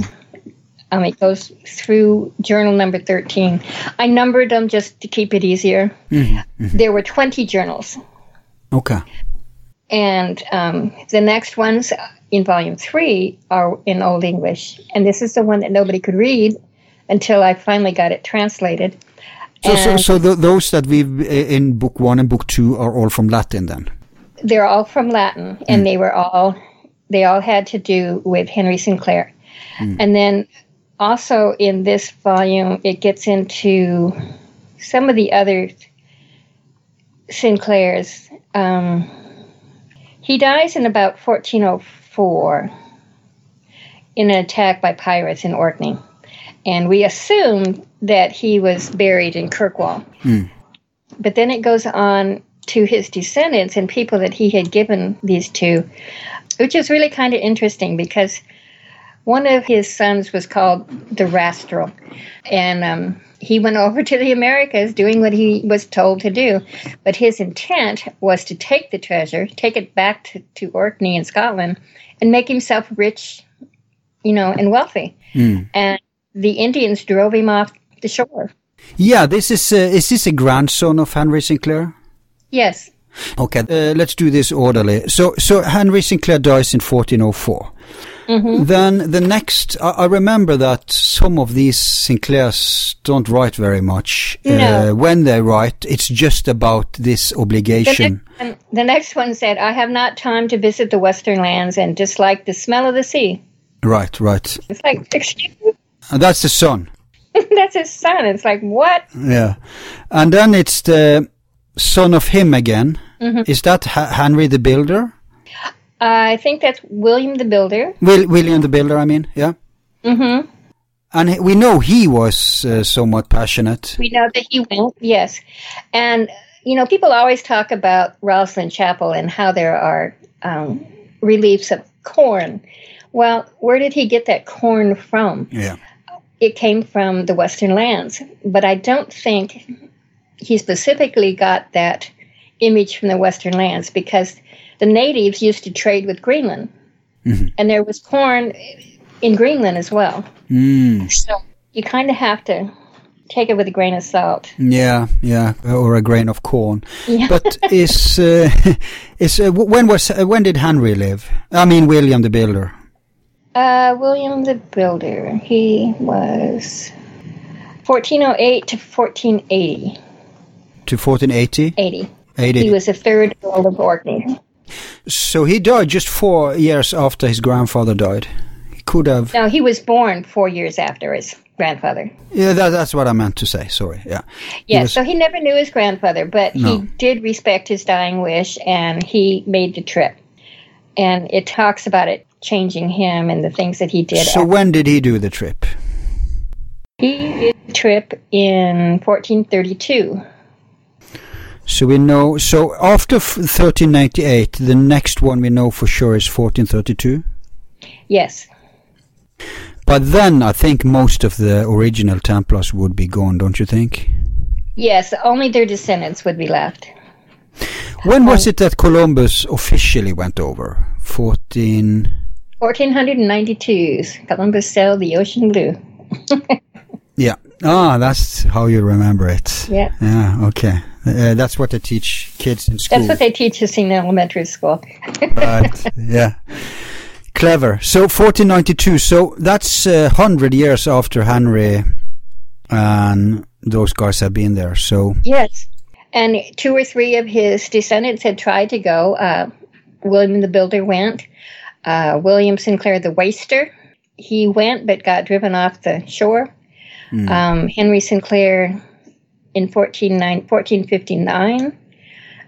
Um, it goes through journal number 13. I numbered them just to keep it easier. There were 20 journals. Okay. And um, the next ones in volume three are in Old English. And this is the one that nobody could read until I finally got it translated. So, so, And so th those that we've uh, in book one and book two are all from Latin then? they're all from Latin, and they were all they all had to do with Henry Sinclair. And then also in this volume, it gets into some of the other Sinclairs. Um, he dies in about 1404 in an attack by pirates in Orkney. And we assume that he was buried in Kirkwall. But then it goes on to his descendants and people that he had given these to, which is really kind of interesting because one of his sons was called the Wastrel. And um, he went <laughs> over to the Americas doing what he was told to do. But his intent was to take the treasure, take it back to, to Orkney in Scotland, and make himself rich, you know, and wealthy. And the Indians drove him off the shore. Yeah, this is, uh, is this a grandson of Henry Sinclair? Yes. Okay, uh, let's do this orderly. So, so Henry Sinclair dies in 1404. Then the next, I, I remember that some of these Sinclairs don't write very much. No. Uh, when they write, it's just about this The obligation. next, one, the next one said, I have not time to visit the western lands and dislike the smell of the sea. Right, right. It's like, excuse me? And that's the son. <laughs> That's his son. It's like, what? Yeah. And then it's the son of him again. Is that ha- Henry the Builder? I think that's William the Builder. Will- William the Builder, I mean, yeah. Mm-hmm. And we know he was uh, somewhat passionate. We know that he went, yes. And, you know, people always talk about Rosslyn Chapel and how there are um, reliefs of corn. Well, where did he get that corn from? Yeah. it came from the Western lands, but I don't think he specifically got that image from the Western lands because the natives used to trade with Greenland, and there was corn in Greenland as well. Mm. So you kind of have to take it with a grain of salt. Yeah, yeah, or a grain of corn. Yeah. But <laughs> is uh, <laughs> is uh, when was uh, when did Henry live? I mean William the Builder. Uh, William the Builder, he was 1408 to 1480. To 1480, 80. 80. He was the third Earl of Orkney. so he died just four years after his grandfather died. He could have. No, he was born four years after his grandfather. Yeah, that, that's what I meant to say. Sorry. Yeah. He was- so he never knew his grandfather, but No. he did respect his dying wish and he made the trip. And it talks about it changing him and the things that he did. So when did he do the trip? he did the trip in 1432. So we know. So after 1398, the next one we know for sure is 1432. Yes. But then I think most of the original Templars would be gone, don't you think? Yes, only their descendants would be left. When was it that Columbus officially went over? 14. 1492, Columbus sailed the ocean blue. <laughs> Yeah. Ah, that's how you remember it. Yeah. Yeah, okay. Uh, that's what they teach kids in school. That's what they teach us in elementary school. right. <laughs> Yeah. Clever. So 1492. So that's uh, 100 years after Henry and those guys have been there. So Yes. And two or three of his descendants had tried to go. Uh, William the Builder went. Uh, William Sinclair the Waster, he went but got driven off the shore. Um, Henry Sinclair in 14, 1459.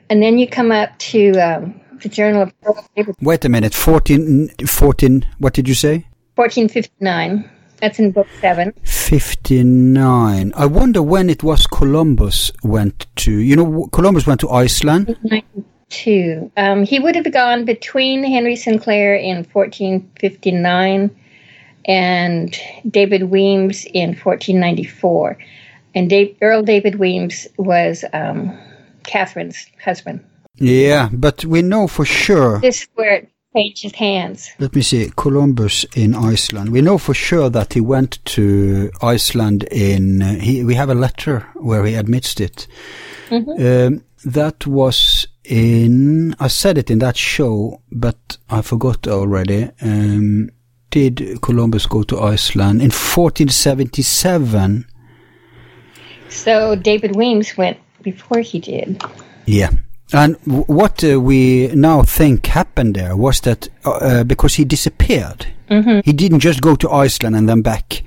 And then you come up to um, the Journal of wait a minute. 14, 14 what did you say? 1459. That's in book seven. 59. I wonder when it was Columbus went to, you know, Columbus went to Iceland. 92. Um, he would have gone between Henry Sinclair in 1459 and David Weems in 1494. And Dave, Earl David Weems was um, Catherine's husband. Yeah, but we know for sure. This is where it changes hands. Let me see. Columbus in Iceland. We know for sure that he went to Iceland in. Uh, he, we have a letter where he admits it. Um, that was in. I said it in that show, but I forgot already. Um, did Columbus go to Iceland in 1477? So David Weems went before he did. Yeah. And what uh, we now think happened there was that uh, uh, because he disappeared, he didn't just go to Iceland and then back.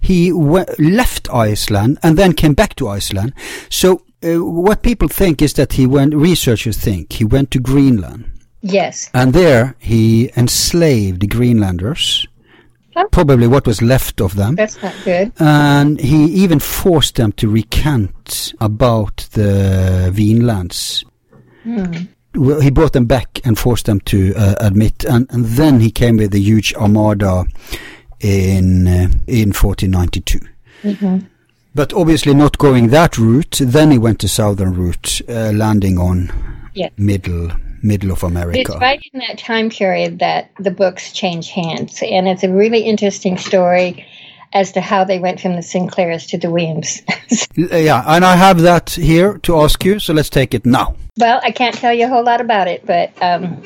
He left Iceland and then came back to Iceland. So uh, what people think is that he went. Researchers think he went to Greenland, Yes. and there he enslaved the Greenlanders. Huh? Probably what was left of them. That's not good. And he even forced them to recant about the Vinlands. Well, he brought them back and forced them to uh, admit, and, and then he came with a huge armada in uh, in 1492. But obviously not going that route. Then he went the southern route, uh, landing on Yeah. middle middle of America. It's right in that time period that the books change hands, and it's a really interesting story as to how they went from the Sinclairs to the Weems. <laughs> Yeah, and I have that here to ask you, so let's take it now. well, I can't tell you a whole lot about it, but um,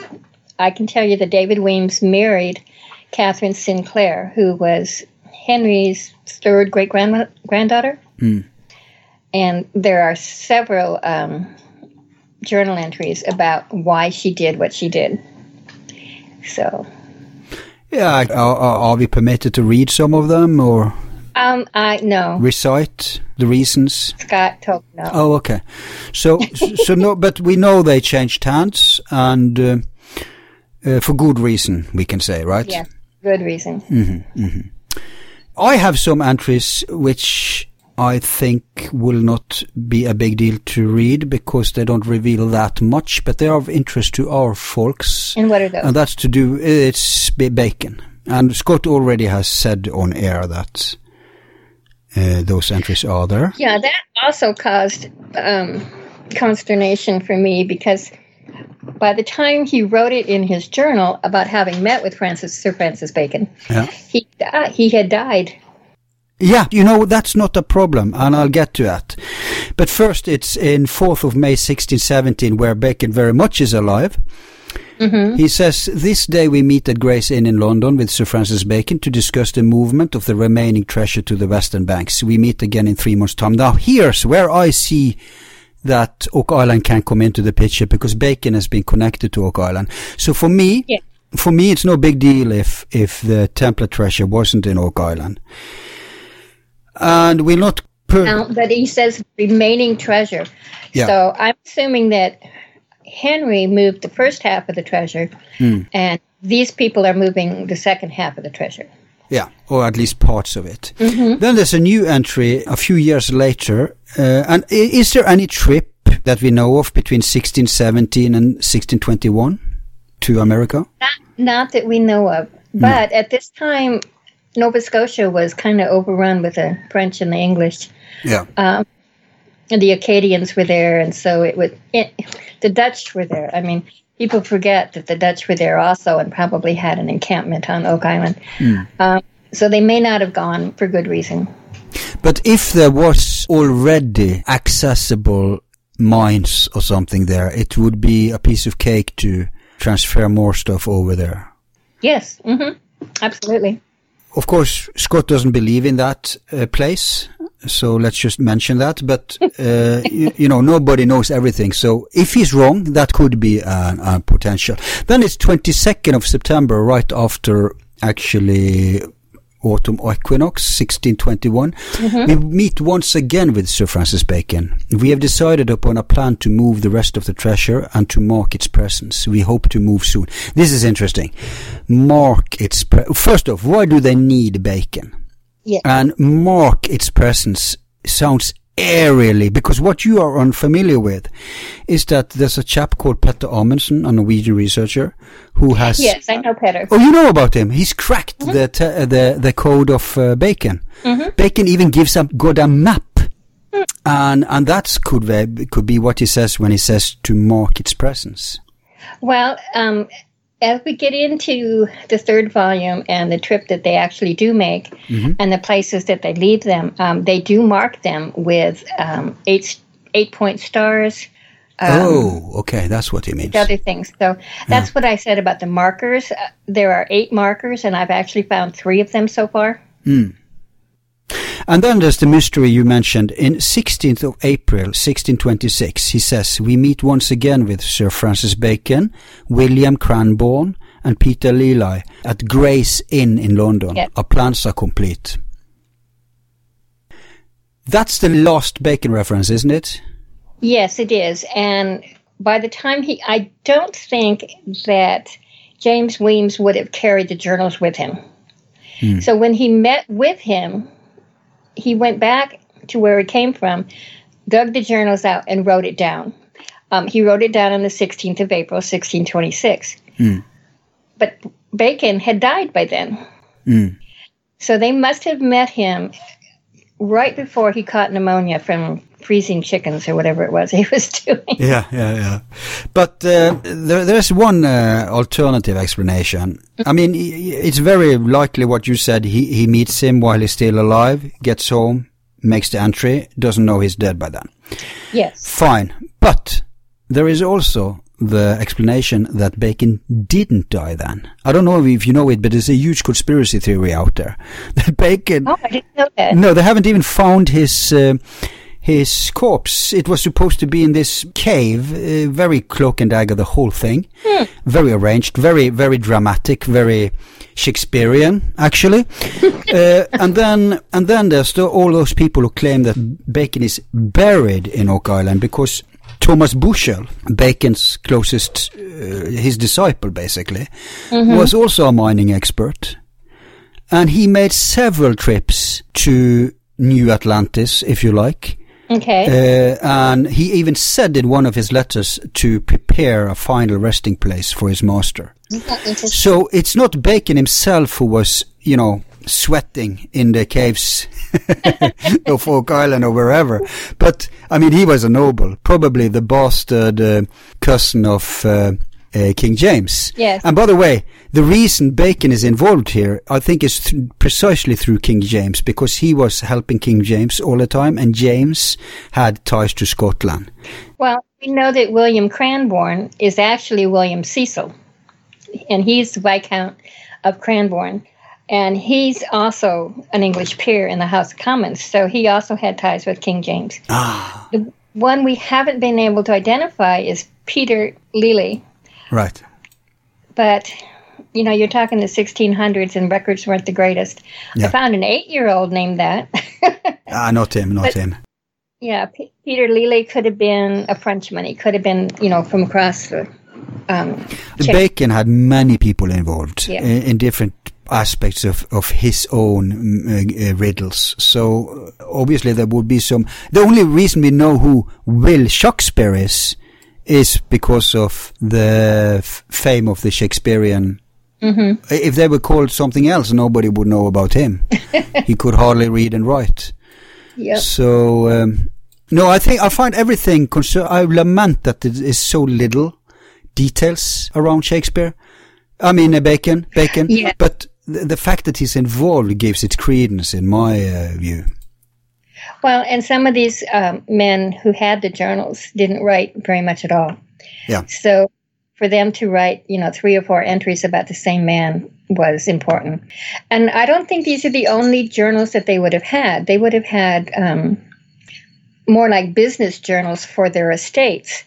I can tell you that David Weems married Catherine Sinclair, who was Henry's third great granddaughter. And there are several um, journal entries about why she did what she did. So, Yeah, I- are, are are we permitted to read some of them or um, I no. recite the reasons? Scott told no. Oh, okay. So, so no, but we know they changed hands, and uh, uh, for good reason, we can say, right? Yeah, good reason. I have some entries which I think will not be a big deal to read because they don't reveal that much, but they are of interest to our folks. And what are those? And that's to do, it's bacon. And Scott already has said on air that uh, those entries are there. Yeah, that also caused um, consternation for me because by the time he wrote it in his journal about having met with Francis Sir Francis Bacon, Yeah. he di- he had died. Yeah, you know, that's not a problem, and I'll get to that. But first, it's in 4th of May 1617, where Bacon very much is alive. Mm-hmm. He says, This day we meet at Gray's Inn in London with Sir Francis Bacon to discuss the movement of the remaining treasure to the western banks. We meet again in three months' time. Now, here's where I see that Oak Island can come into the picture because Bacon has been connected to Oak Island. So for me, Yeah. for me, it's no big deal if, if the Templar treasure wasn't in Oak Island. And we'll not put, Now, but he says remaining treasure. Yeah. So I'm assuming that Henry moved the first half of the treasure, Hmm. and these people are moving the second half of the treasure. yeah, or at least parts of it. Then there's a new entry a few years later. Uh, and is there any trip that we know of between 1617 and 1621 to America? Not, not that we know of. But at this time, Nova Scotia was kind of overrun with the French and the English. Yeah. and the Acadians were there, and so it was it, the Dutch were there. I mean, people forget that the Dutch were there also, and probably had an encampment on Oak Island. Mm. Um, so they may not have gone for good reason. But if there was already accessible mines or something there, it would be a piece of cake to transfer more stuff over there. Yes, mm-hmm. absolutely. Of course, Scott doesn't believe in that uh, place, so let's just mention that. But uh, <laughs> you, you, know, nobody knows everything. So if he's wrong, that could be a, a potential. Then it's 22nd of September, right after actually autumn equinox 1621 mm-hmm. we meet once again with sir francis bacon. We have decided upon a plan to move the rest of the treasure and to mark its presence. We hope to move soon. This is interesting. Mark its pre- first off why do they need bacon? Yeah. and mark its presence sounds aerially because what you are unfamiliar with is that there's a chap called Petter Amundsen, a Norwegian researcher, who has. Yes, I know Petter. Oh, you know about him? He's cracked mm-hmm. the te- the the code of uh, Bacon. Mm-hmm. Bacon even gives a goddamn map. Mm. And and that could be, could be what he says when he says to mark its presence. Well, um, as we get into the third volume and the trip that they actually do make mm-hmm. and the places that they leave them, um, they do mark them with um, eight eight point stars. Um, oh, okay, that's what he means. Other things. So that's yeah. what I said about the markers. Uh, there are eight markers, and I've actually found three of them so far. Mm. And then there's the mystery you mentioned. In 16th of April, 1626, he says, we meet once again with Sir Francis Bacon, William Cranborne, and Peter Lely at Gray's Inn in London. Yep. Our plans are complete. That's the last Bacon reference, isn't it? Yes, it is. And by the time he, I don't think that James Weems would have carried the journals with him. Hmm. So when he met with him, he went back to where he came from, dug the journals out, and wrote it down. Um, he wrote it down on the 16th of April, 1626. Mm. But Bacon had died by then. Mm. So they must have met him right before he caught pneumonia from freezing chickens or whatever it was he was <laughs> doing. Yeah, yeah, yeah. But uh, there, there's one uh, alternative explanation. I mean, it's very likely what you said. He he meets him while he's still alive, gets home, makes the entry, doesn't know he's dead by then. Yes. Fine, but there is also the explanation that Bacon didn't die then. I don't know if you know it, but there's a huge conspiracy theory out there <laughs> that Bacon. Oh, I didn't know that. No, they haven't even found his. Uh, his corpse. It was supposed to be in this cave, uh, very cloak and dagger, the whole thing. Hmm. Very arranged, very, very dramatic, very Shakespearean, actually. <laughs> uh, and then, and then there's the, all those people who claim that Bacon is buried in Oak Island because Thomas Bushell, Bacon's closest, uh, his disciple basically, mm-hmm. was also a mining expert. And he made several trips to New Atlantis, if you like. Okay. Uh, and he even said in one of his letters to prepare a final resting place for his master. So it's not Bacon himself who was, you know, sweating in the caves <laughs> of Oak Island or wherever. But, I mean, he was a noble, probably the bastard uh, cousin of uh, uh, King James. Yes. And by the way, the reason Bacon is involved here, I think, is th- precisely through King James, because he was helping King James all the time, and James had ties to Scotland. Well, we know that William Cranborne is actually William Cecil, and he's the Viscount of Cranborne. And he's also an English peer in the House of Commons, so he also had ties with King James. Ah. The one we haven't been able to identify is Peter Lely. Right. But, you know, you're talking the 1600s and records weren't the greatest. Yeah. I found an eight year old named that. <laughs> ah, not him, not But- him. yeah, P- Peter Lely could have been a Frenchman. He could have been, you know, from across the. Um, The Bacon had many people involved Yeah. in, in different aspects of, of his own mm, uh, uh, riddles. So uh, obviously there would be some. The only reason we know who Will Shakespeare is is because of the f- fame of the Shakespearean. Mhm. If they were called something else, nobody would know about him. <laughs> he could hardly read and write. Yep. So um, No, I think I find everything. Concern- I lament that there is so little details around Shakespeare. I mean, uh, Bacon, Bacon. <laughs> Yeah. But the, the fact that he's involved gives it credence, in my uh, view. Well, and some of these um, men who had the journals didn't write very much at all. Yeah. So for them to write, you know, three or four entries about the same man was important. And I don't think these are the only journals that they would have had. They would have had um, more like business journals for their estates.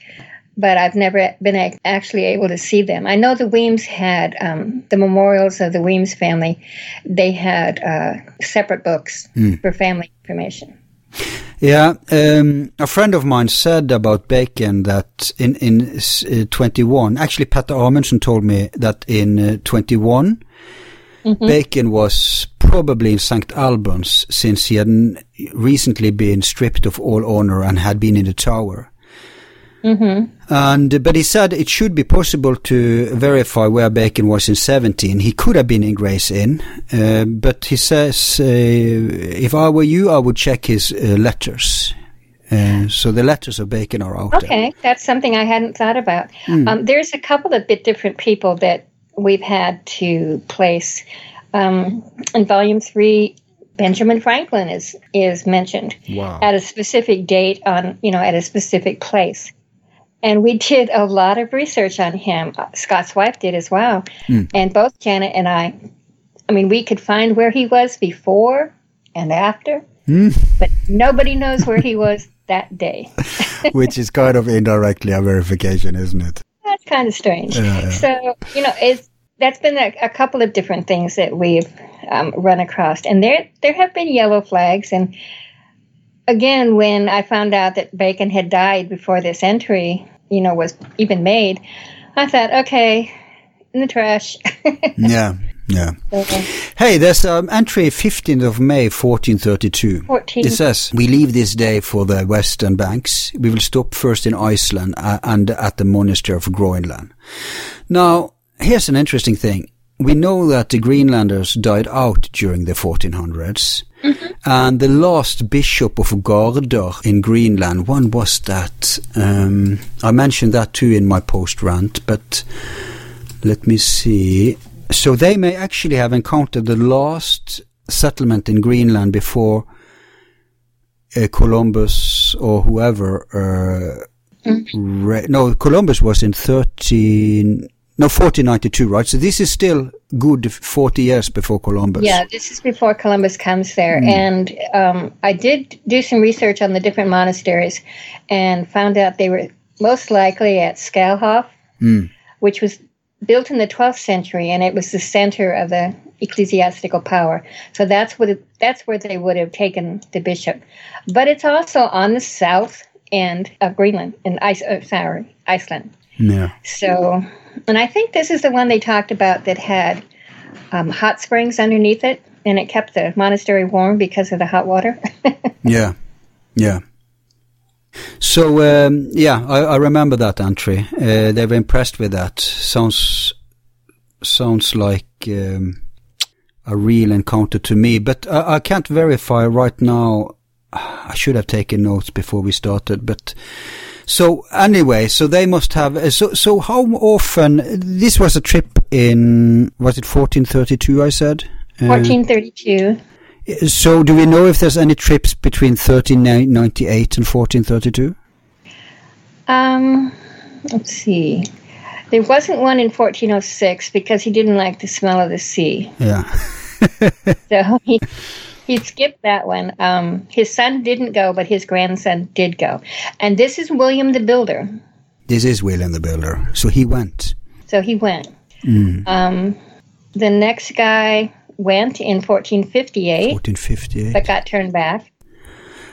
But I've never been ac- actually able to see them. I know the Weems had um, the memorials of the Weems family. They had uh, separate books for family information. Yeah, um, a friend of mine said about Bacon that in in uh, 21, actually Petter Amundsen told me that in uh, 21, Bacon was probably in St. Albans since he had recently been stripped of all honor and had been in the tower. And but he said it should be possible to verify where Bacon was in 17. He could have been in Gray's Inn, uh, but he says uh, if I were you, I would check his uh, letters. Uh, so the letters of Bacon are out there. Okay, that's something I hadn't thought about. Um, there's a couple of bit different people that we've had to place. Um, in volume three, Benjamin Franklin is is mentioned Wow. at a specific date on you know at a specific place, and we did a lot of research on him. Uh, Scott's wife did as well, and both Janet and I. I mean, we could find where he was before and after, but nobody knows where he was <laughs> that day. <laughs> Which is kind of indirectly a verification, isn't it? That's kind of strange. Yeah, yeah. So you know, it's that's been a, a couple of different things that we've um, run across, and there there have been yellow flags. And again, when I found out that Bacon had died before this entry, you know, was even made, I thought, okay, in the trash. <laughs> Yeah, yeah. So, Hey, there's um, entry 15th of May 1432. 14. It says, we leave this day for the western banks. We will stop first in Iceland uh, and at the monastery of Groenland. Now, here's an interesting thing. We know that the Greenlanders died out during the 1400s. And the last bishop of Gardar in Greenland, when was that? Um, I mentioned that too in my post rant, but let me see. So they may actually have encountered the last settlement in Greenland before uh, Columbus or whoever. Uh, re- no, Columbus was in 13. No, 1492, right? So this is still good 40 years before Columbus. Yeah, this is before Columbus comes there. And um, I did do some research on the different monasteries and found out they were most likely at Skalholt, which was built in the 12th century and it was the center of the ecclesiastical power. So that's what it, that's where they would have taken the bishop. But it's also on the south end of Greenland in Ice, uh, sorry, Iceland. Yeah. So, and I think this is the one they talked about that had um, hot springs underneath it, and it kept the monastery warm because of the hot water. <laughs> Yeah, yeah. So um, yeah, I, I remember that entry. Uh, they were impressed with that. Sounds sounds like um, a real encounter to me, but I, I can't verify right now. I should have taken notes before we started, but. So anyway, so they must have. uh, So so how often? This was a trip in was it 1432? I said. Uh, 1432. so do we know if there's any trips between 1398 and 1432? Um, let's see. There wasn't one in 1406 because he didn't like the smell of the sea. Yeah. <laughs> So he, he skipped that one. Um, his son didn't go, but his grandson did go. And this is William the Builder. This is William the Builder. So he went. So he went. Um, the next guy went in 1458, 1458. but got turned back.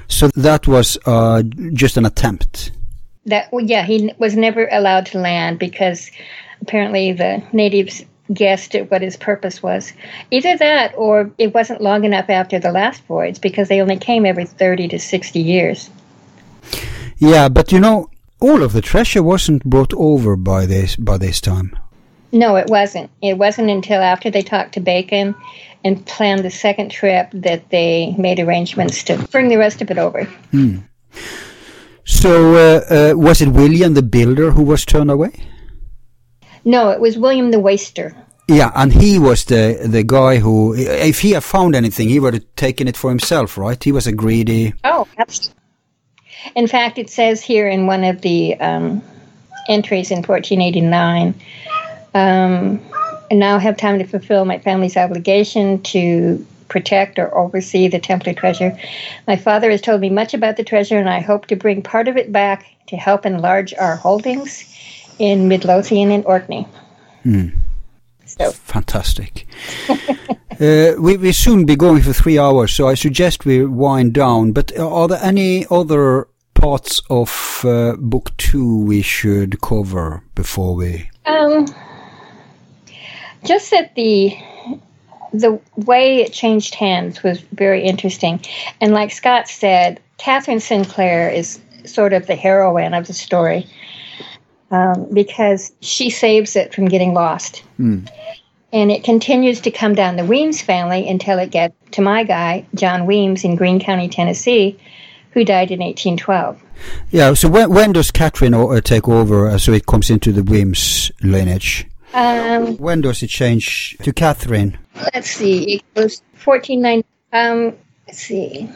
So that was uh, just an attempt. That well, yeah, he was never allowed to land because apparently the natives guessed at what his purpose was. Either that, or it wasn't long enough after the last voyage because they only came every 30 to 60 years. Yeah, but you know, all of the treasure wasn't brought over by this by this time. No, it wasn't. It wasn't until after they talked to Bacon and planned the second trip that they made arrangements to bring the rest of it over. So uh, uh, was it William the Builder who was turned away? No, it was William the Waster. Yeah, and he was the the guy who, if he had found anything, he would have taken it for himself, right? He was a greedy. Oh, absolutely. In fact, it says here in one of the um, entries in 1489, um, I now have time to fulfill my family's obligation to protect or oversee the Templar treasure. My father has told me much about the treasure, and I hope to bring part of it back to help enlarge our holdings in Midlothian and Orkney. Hmm. So. Fantastic. <laughs> uh, we will soon be going for three hours, so I suggest we wind down. But are there any other parts of uh, book two we should cover before we? Um, just that the the way it changed hands was very interesting, and like Scott said, Catherine Sinclair is sort of the heroine of the story um, because she saves it from getting lost. Mm. And it continues to come down the Weems family until it gets to my guy, John Weems, in Greene County, Tennessee, who died in 1812. Yeah, so when, when does Catherine uh, take over uh, so it comes into the Weems lineage? Um, when does it change to Catherine? Let's see, it was 1490. Um, let's see.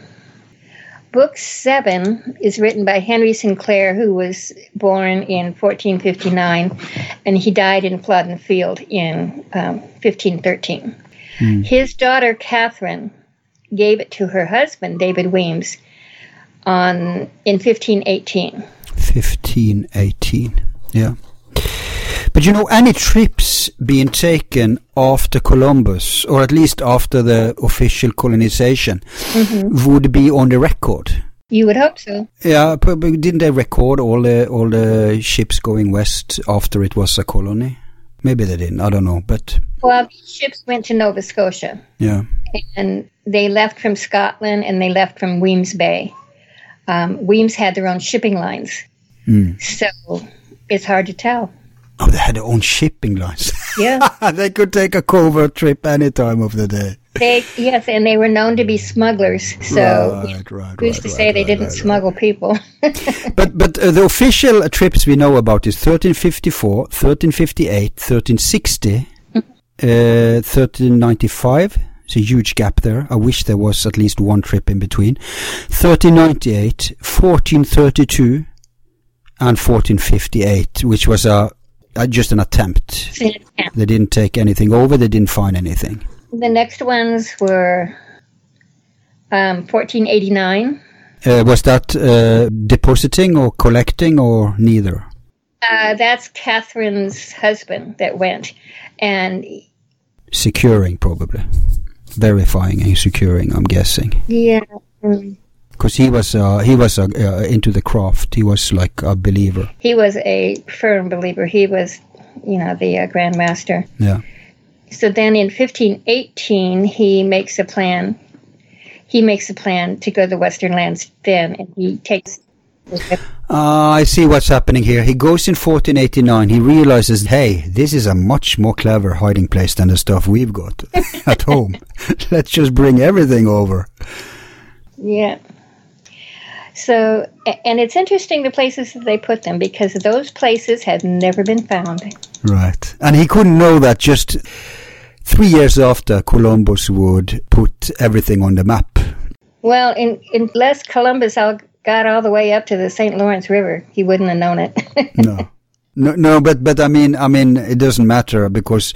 Book seven is written by Henry Sinclair, who was born in 1459, and he died in Flodden Field in um, 1513. Mm. His daughter Catherine gave it to her husband David Weems on in 1518. 1518, yeah. But you know, any trips being taken after Columbus, or at least after the official colonization, mm-hmm. would be on the record. You would hope so. Yeah, but didn't they record all the all the ships going west after it was a colony? Maybe they didn't. I don't know, but well, ships went to Nova Scotia. Yeah, and they left from Scotland and they left from Wemyss Bay. Um, Weems had their own shipping lines, mm. so it's hard to tell. Oh, they had their own shipping lines. Yeah. <laughs> they could take a covert trip any time of the day. They, yes, and they were known to be smugglers. So right, right, who's right, to say they didn't smuggle people? <laughs> but but uh, the official trips we know about is 1354, 1358, 1360, mm-hmm. uh, 1395. It's a huge gap there. I wish there was at least one trip in between. 1398, 1432, and 1458, which was a uh, just an attempt. They didn't take anything over. They didn't find anything. The next ones were um, 1489. Uh, was that uh, depositing or collecting or neither? Uh, that's Catherine's husband that went, and securing probably, verifying and securing. I'm guessing. Yeah. Mm because he was uh, he was uh, uh, into the craft. He was like a believer. He was a firm believer. He was, you know, the uh, Grand Master. Yeah. So then, in 1518, he makes a plan. He makes a plan to go to the Western Lands then, and he takes. Uh, I see what's happening here. He goes in 1489. He realizes, hey, this is a much more clever hiding place than the stuff we've got <laughs> at home. <laughs> Let's just bring everything over. Yeah. So, and it's interesting the places that they put them because those places had never been found. Right. And he couldn't know that just three years after Columbus would put everything on the map. Well, in, unless Columbus got all the way up to the St. Lawrence River, he wouldn't have known it. <laughs> no. No, no, but, but I mean, I mean, it doesn't matter because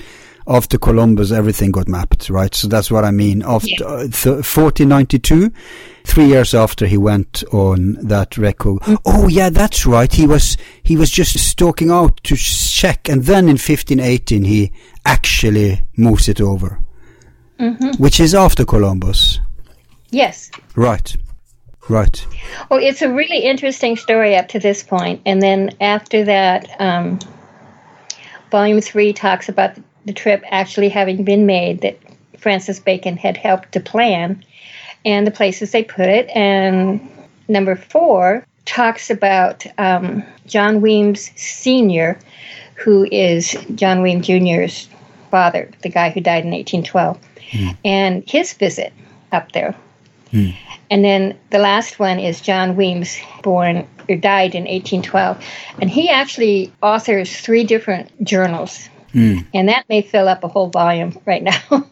after Columbus, everything got mapped, right? So that's what I mean. After yeah. uh, th- 1492, three years after he went on that record. Mm. Oh yeah, that's right. He was he was just stalking out to check, and then in 1518 he actually moves it over, mm-hmm. which is after Columbus. Yes. Right. Right. Well, it's a really interesting story up to this point, and then after that, um, Volume Three talks about the trip actually having been made that Francis Bacon had helped to plan and the places they put it. And number four talks about um, John Weems Sr., who is John Weems Jr.'s father, the guy who died in 1812, mm. and his visit up there. Mm. And then the last one is John Weems, born or died in 1812. And he actually authors three different journals. Mm. And that may fill up a whole volume right now. <laughs>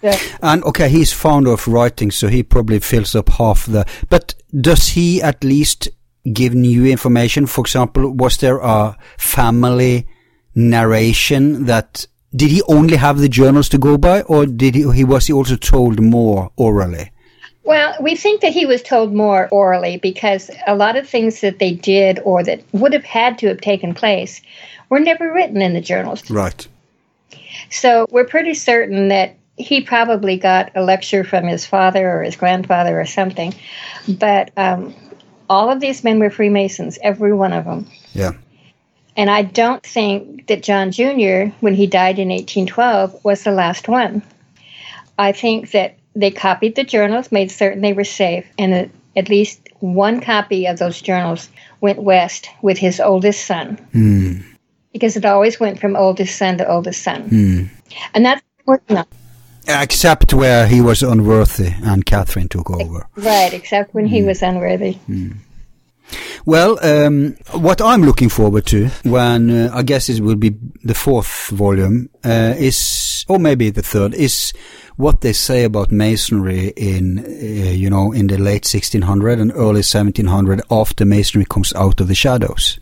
so, And okay, he's fond of writing, so he probably fills up half the. But does he at least give new information? For example, was there a family narration that did he only have the journals to go by, or did he, he was he also told more orally? Well, we think that he was told more orally because a lot of things that they did or that would have had to have taken place were never written in the journals. Right. So we're pretty certain that he probably got a lecture from his father or his grandfather or something. But um, all of these men were Freemasons, every one of them. Yeah. And I don't think that John Jr., when he died in 1812, was the last one. I think that they copied the journals, made certain they were safe, and at least one copy of those journals went west with his oldest son. Because it always went from oldest son to oldest son. And that's working on. Except where he was unworthy and Catherine took over. Right, except when he was unworthy. Well, um, what I'm looking forward to when uh, I guess it will be the fourth volume uh, is, or maybe the third, is what they say about masonry in, uh, you know, in the late 1600 and early 1700 after masonry comes out of the shadows.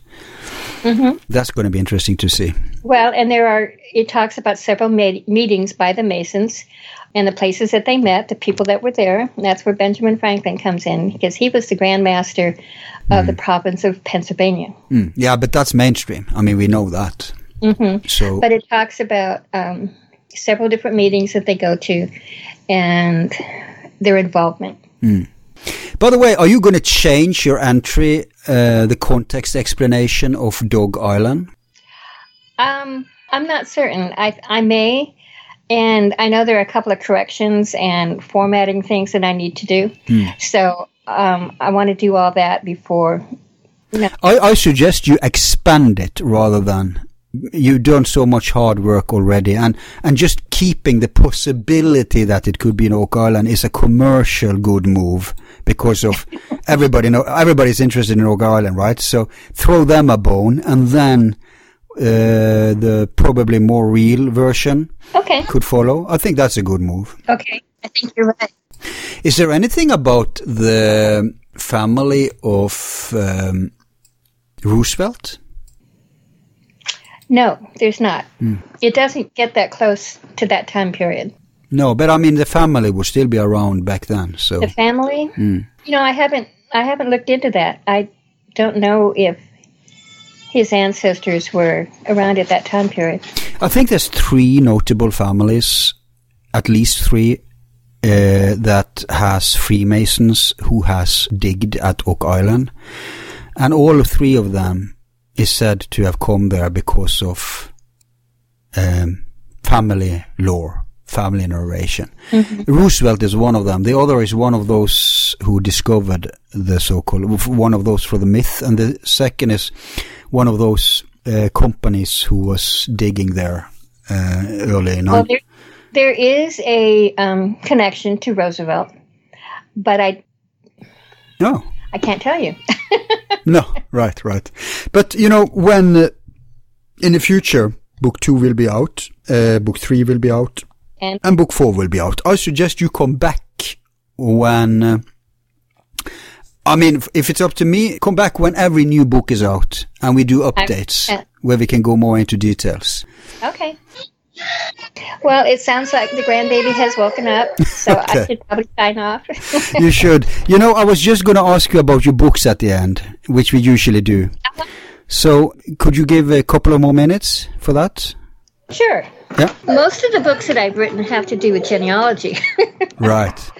That's going to be interesting to see. Well, and there are, it talks about several ma- meetings by the Masons and the places that they met, the people that were there. That's where Benjamin Franklin comes in because he was the Grand Master of the province of Pennsylvania. Mm, yeah, but that's mainstream. I mean, we know that. Mm-hmm. So, But it talks about um, several different meetings that they go to and their involvement. by the way, are you going to change your entry, uh, the context explanation of Dog Island? Um, I'm not certain. I I may, and I know there are a couple of corrections and formatting things that I need to do. So um, I want to do all that before. No, I, I suggest you expand it rather than you've done so much hard work already and, and just keeping the possibility that it could be in Oak Island is a commercial good move because of <laughs> everybody know everybody's interested in Oak Island, right? So throw them a bone and then uh, the probably more real version okay, could follow. I think that's a good move. okay. I think you're right. Is there anything about the family of um, Roosevelt? No, there's not. It doesn't get that close to that time period. No, but I mean the family would still be around back then. So The family, you know, I haven't I haven't looked into that. I don't know if his ancestors were around at that time period. I think there's three notable families, at least three, uh, that has Freemasons who has digged at Oak Island, and all three of them is said to have come there because of um, family lore, family narration. Roosevelt is one of them. The other is one of those who discovered the so-called one of those for the myth, and the second is one of those uh, companies who was digging there uh, early in. Well, there, there is a um, connection to Roosevelt, but I no, I can't tell you. <laughs> <laughs> no, right, right. But you know, when uh, in the future, book two will be out, uh, book three will be out, And and book four will be out. I suggest you come back when. Uh, I mean, if- it's up to me, come back when every new book is out, and we do updates where we can go more into details. okay. Well, it sounds like the grandbaby has woken up, so Okay. I should probably sign off. <laughs> you should. You know, I was just going to ask you about your books at the end, which we usually do. So, could you give a couple of more minutes for that? sure. Yeah. Most of the books that I've written have to do with genealogy. <laughs> Right.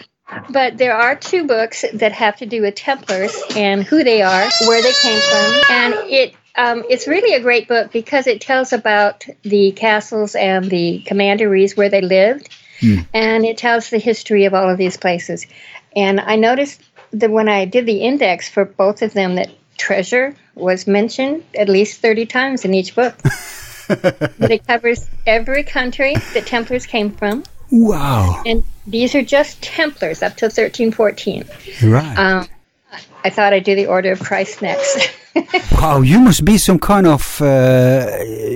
But there are two books that have to do with Templars and who they are, where they came from, and it um, it's really a great book because it tells about the castles and the commanderies where they lived, and it tells the history of all of these places. And I noticed that when I did the index for both of them, that treasure was mentioned at least thirty times in each book. <laughs> that it covers every country that Templars came from Wow. and These are just Templars up to 1314. Right. Um, I thought I'd do the Order of Christ next. <laughs> wow, you must be some kind of, uh,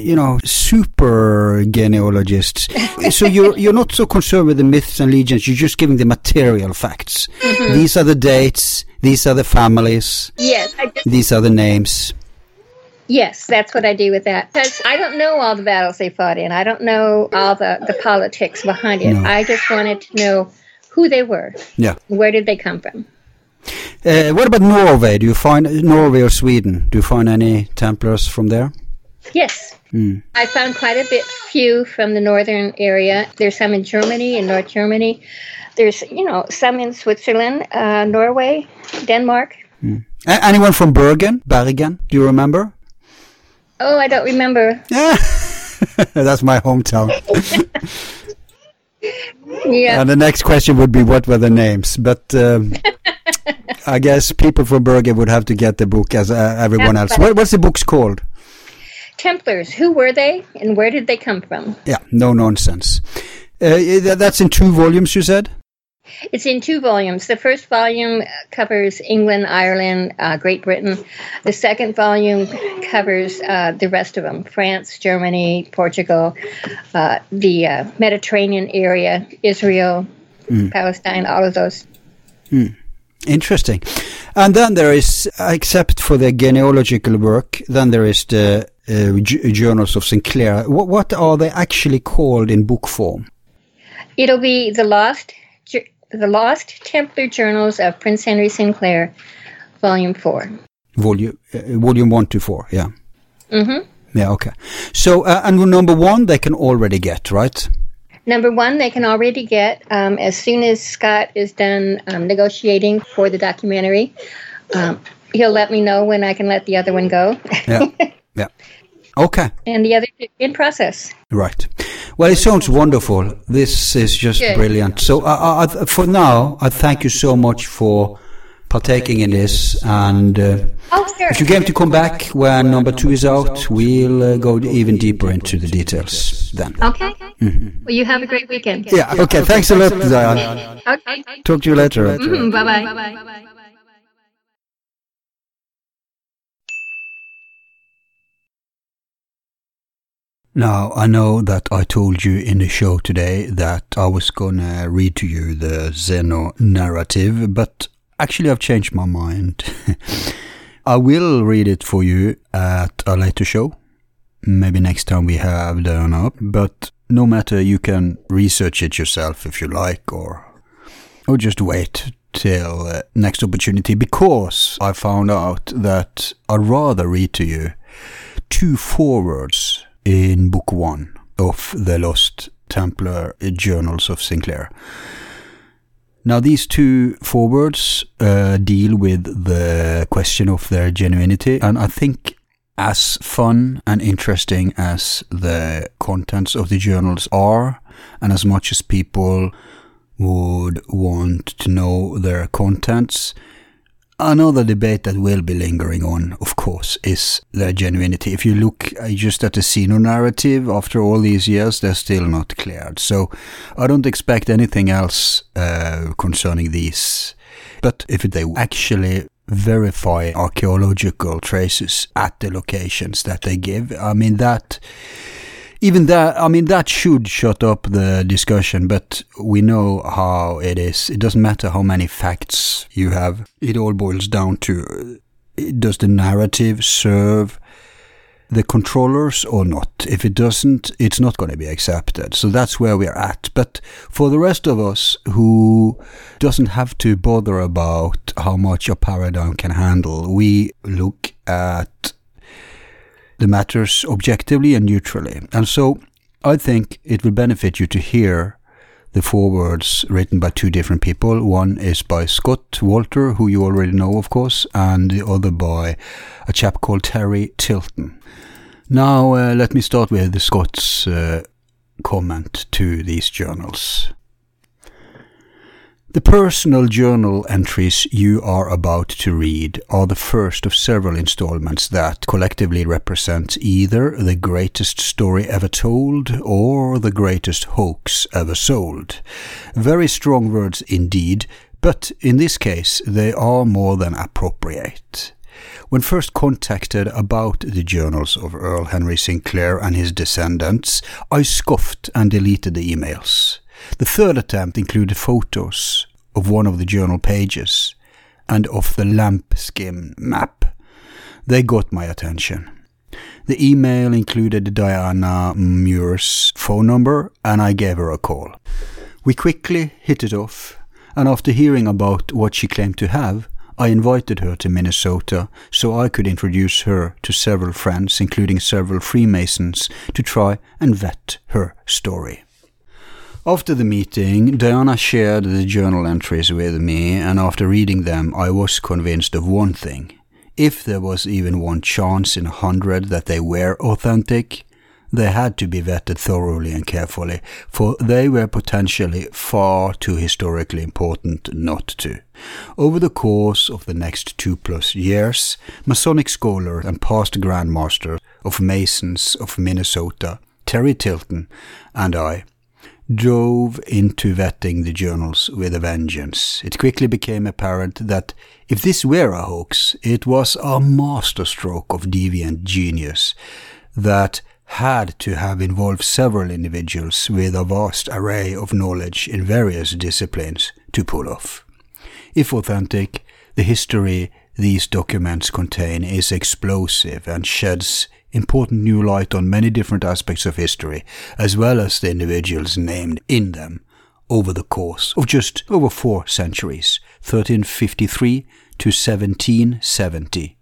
you know, super genealogist. so you're you're not so concerned with the myths and legends. You're just giving the material facts. Mm-hmm. These are the dates. These are the families. yes, I just, These are the names. yes, that's what I do with that. Because I don't know all the battles they fought in. I don't know all the, the politics behind it. No. I just wanted to know who they were. Yeah. Where did they come from? Uh, what about Norway? Do you find Norway or Sweden? Do you find any Templars from there? Yes. Hmm. I found quite a bit few from the northern area. There's some in Germany, in North Germany. There's, you know, some in Switzerland, uh, Norway, Denmark. A- anyone from Bergen? Bergen? Do you remember? Oh, I don't remember. Yeah. <laughs> That's my hometown. <laughs> Yeah. And the next question would be what were the names? But um, <laughs> I guess people from Bergen would have to get the book as uh, everyone else. What, what's the book's called? Templars, who were they and where did they come from? Yeah, no nonsense. Uh, that's in two volumes, you said? It's in two volumes. The first volume covers England, Ireland, uh, Great Britain. The second volume covers uh, the rest of them France, Germany, Portugal, uh, the uh, Mediterranean area, Israel, Palestine, all of those. Interesting. And then there is, except for the genealogical work, then there is the uh, j- journals of Sinclair. What, what are they actually called in book form? It'll be the lost, the lost Templar Journals of Prince Henry Sinclair, Volume Four. Volume, uh, volume one to four, yeah. Mm hmm Yeah, okay. So, uh, and number one, they can already get, right? Number one, they can already get um, as soon as Scott is done um, negotiating for the documentary. Um, he'll let me know when I can let the other one go, Yeah. <laughs> yeah. Okay. and the other in process. Right. Well, it sounds wonderful. This is just Good. brilliant. So, uh, uh, for now, I thank you so much for partaking in this. And uh, Oh, sure. if you're game to come back when number two is out, we'll uh, go even deeper into the details then. Okay. Well, you have a great weekend. Yeah. Okay. Thanks a lot, Diane. Okay. Talk to you later. Bye bye. Now, I know that I told you in the show today that I was gonna read to you the Zeno narrative, but actually I've changed my mind. <laughs> I will read it for you at a later show. Maybe next time we have done up, but no matter, you can research it yourself if you like, or or just wait till uh, next opportunity because I found out that I'd rather read to you two forewords in book one of the Lost Templar Journals of Sinclair. Now, these two forewords uh, deal with the question of their genuinity, and I think as fun and interesting as the contents of the journals are, and as much as people would want to know their contents, Another debate that will be lingering on, of course, is their genuinity. If you look uh, just at the Zeno narrative, after all these years, they're still not cleared. So I don't expect anything else uh, concerning these. But if they actually verify archaeological traces at the locations that they give, I mean, that even that, I mean, that should shut up the discussion, but we know how it is. It doesn't matter how many facts you have. It all boils down to, does the narrative serve the controllers or not? If it doesn't, it's not going to be accepted. So that's where we're at. But for the rest of us who doesn't have to bother about how much a paradigm can handle, we look at the matters objectively and neutrally. And so I think it will benefit you to hear the forewords written by two different people. One is by Scott Wolter, who you already know, of course, and the other by a chap called Terry Tilton. Now, uh, let me start with Scott's uh, comment to these journals. The personal journal entries you are about to read are the first of several installments that collectively represent either the greatest story ever told or the greatest hoax ever sold. Very strong words indeed, but in this case they are more than appropriate. When first contacted about the journals of Earl Henry Sinclair and his descendants, I scoffed and deleted the emails. The third attempt included photos of one of the journal pages and of the lambskin map. They got my attention. The email included Diana Muir's phone number and I gave her a call. We quickly hit it off, and after hearing about what she claimed to have, I invited her to Minnesota so I could introduce her to several friends, including several Freemasons, to try and vet her story. After the meeting, Diana shared the journal entries with me, and after reading them, I was convinced of one thing. If there was even one chance in a hundred that they were authentic, they had to be vetted thoroughly and carefully, for they were potentially far too historically important not to. Over the course of the next two plus years, Masonic scholar and past Grand Master of Masons of Minnesota, Terry Tilton, and I drove into vetting the journals with a vengeance. It quickly became apparent that if this were a hoax, it was a masterstroke of deviant genius that had to have involved several individuals with a vast array of knowledge in various disciplines to pull off. If authentic, the history these documents contain is explosive and sheds important new light on many different aspects of history, as well as the individuals named in them over the course of just over four centuries, 1353 to 1770.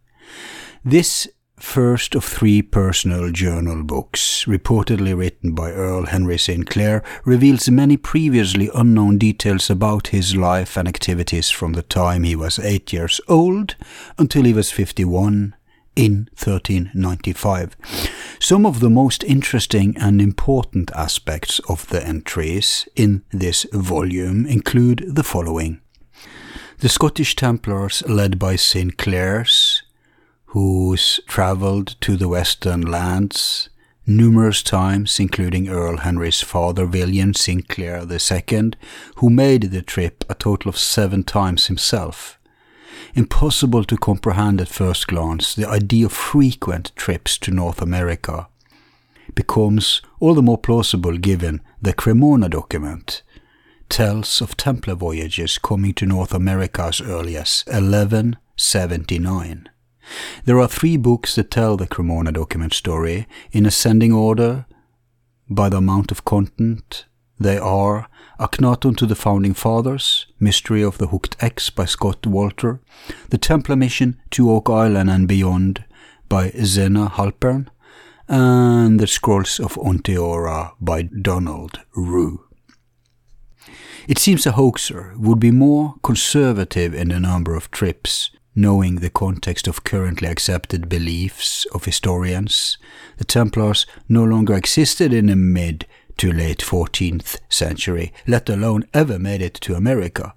This first of three personal journal books, reportedly written by Earl Henry Sinclair, reveals many previously unknown details about his life and activities from the time he was eight years old until he was 51 in 1395. Some of the most interesting and important aspects of the entries in this volume include the following. The Scottish Templars, led by St. Clair's, who's travelled to the western lands numerous times, including Earl Henry's father William Sinclair II, who made the trip a total of seven times himself impossible to comprehend at first glance, the idea of frequent trips to North America becomes all the more plausible given the Cremona document tells of Templar voyages coming to North America as early as 1179. There are three books that tell the Cremona document story in ascending order by the amount of content they are Akhenaton to the Founding Fathers, Mystery of the Hooked X by Scott Wolter, The Templar Mission to Oak Island and Beyond by Zena Halpern, and The Scrolls of Onteora by Donald Ruh. It seems a hoaxer would be more conservative in the number of trips, knowing the context of currently accepted beliefs of historians. The Templars no longer existed in the mid to late 14th century, let alone ever made it to America.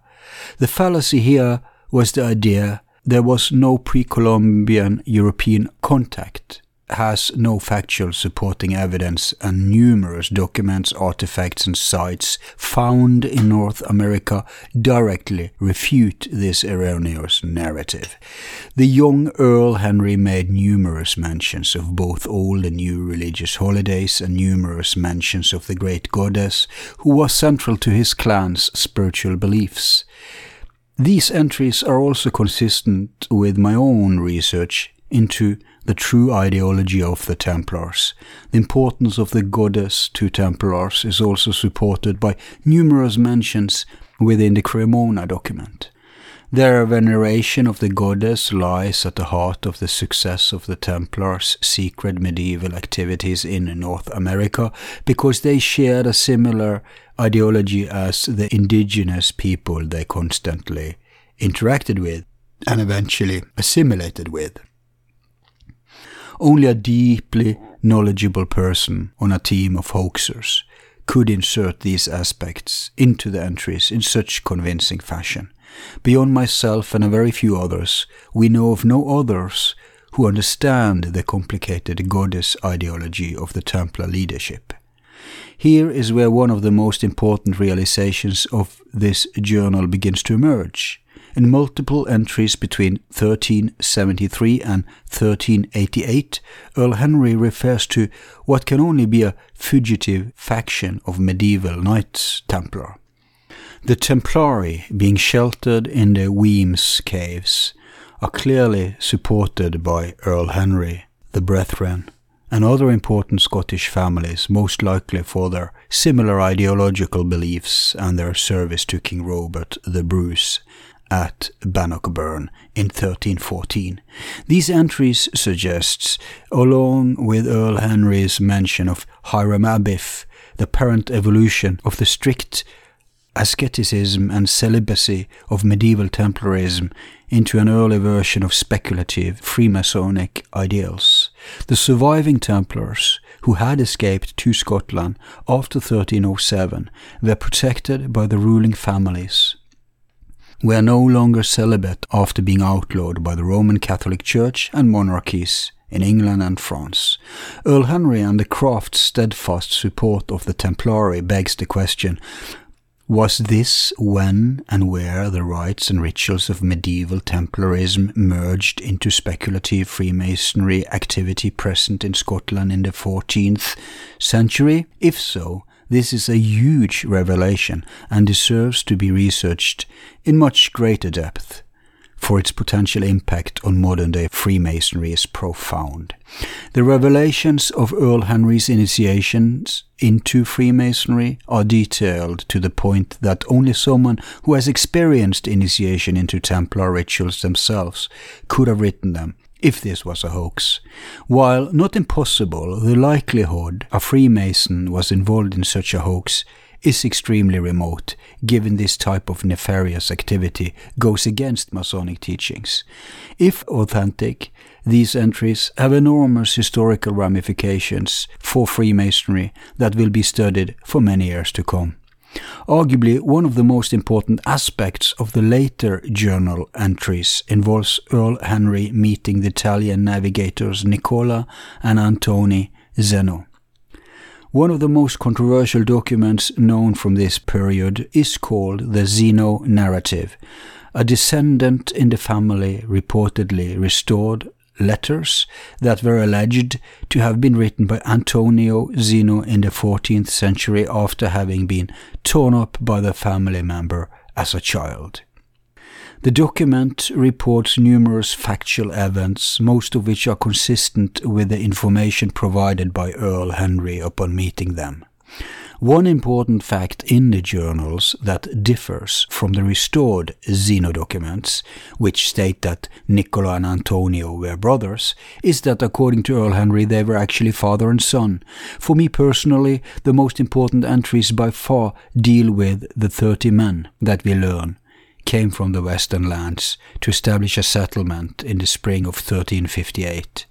The fallacy here was the idea there was no pre-Columbian European contact has no factual supporting evidence and numerous documents, artifacts and sites found in North America directly refute this erroneous narrative. The young Earl Henry made numerous mentions of both old and new religious holidays and numerous mentions of the great goddess who was central to his clan's spiritual beliefs. These entries are also consistent with my own research into the true ideology of the Templars. The importance of the goddess to Templars is also supported by numerous mentions within the Cremona document. Their veneration of the goddess lies at the heart of the success of the Templars' secret medieval activities in North America because they shared a similar ideology as the indigenous people they constantly interacted with and eventually assimilated with. Only a deeply knowledgeable person on a team of hoaxers could insert these aspects into the entries in such convincing fashion. Beyond myself and a very few others, we know of no others who understand the complicated goddess ideology of the Templar leadership. Here is where one of the most important realizations of this journal begins to emerge. In multiple entries between 1373 and 1388, Earl Henry refers to what can only be a fugitive faction of medieval Knights Templar. The Templari, being sheltered in the Wemyss caves, are clearly supported by Earl Henry, the Brethren, and other important Scottish families, most likely for their similar ideological beliefs and their service to King Robert the Bruce at Bannockburn in 1314. These entries suggests, along with Earl Henry's mention of Hiram Abiff, the parent evolution of the strict asceticism and celibacy of medieval Templarism into an early version of speculative Freemasonic ideals. The surviving Templars, who had escaped to Scotland after 1307, were protected by the ruling families were no longer celibate after being outlawed by the Roman Catholic Church and monarchies in England and France. Earl Henry and the Craft's steadfast support of the Templari begs the question was this when and where the rites and rituals of medieval Templarism merged into speculative Freemasonry activity present in Scotland in the 14th century? If so, this is a huge revelation and deserves to be researched in much greater depth for its potential impact on modern day Freemasonry is profound. The revelations of Earl Henry's initiations into Freemasonry are detailed to the point that only someone who has experienced initiation into Templar rituals themselves could have written them. If this was a hoax. While not impossible, the likelihood a Freemason was involved in such a hoax is extremely remote, given this type of nefarious activity goes against Masonic teachings. If authentic, these entries have enormous historical ramifications for Freemasonry that will be studied for many years to come. Arguably, one of the most important aspects of the later journal entries involves Earl Henry meeting the Italian navigators Nicola and Antoni Zeno. One of the most controversial documents known from this period is called the Zeno narrative. A descendant in the family reportedly restored letters that were alleged to have been written by Antonio Zeno in the 14th century after having been torn up by the family member as a child. The document reports numerous factual events, most of which are consistent with the information provided by Earl Henry upon meeting them. One important fact in the journals that differs from the restored Zeno documents, which state that Nicola and Antonio were brothers, is that according to Earl Henry they were actually father and son. For me personally, the most important entries by far deal with the thirty men that we learn came from the western lands to establish a settlement in the spring of 1358.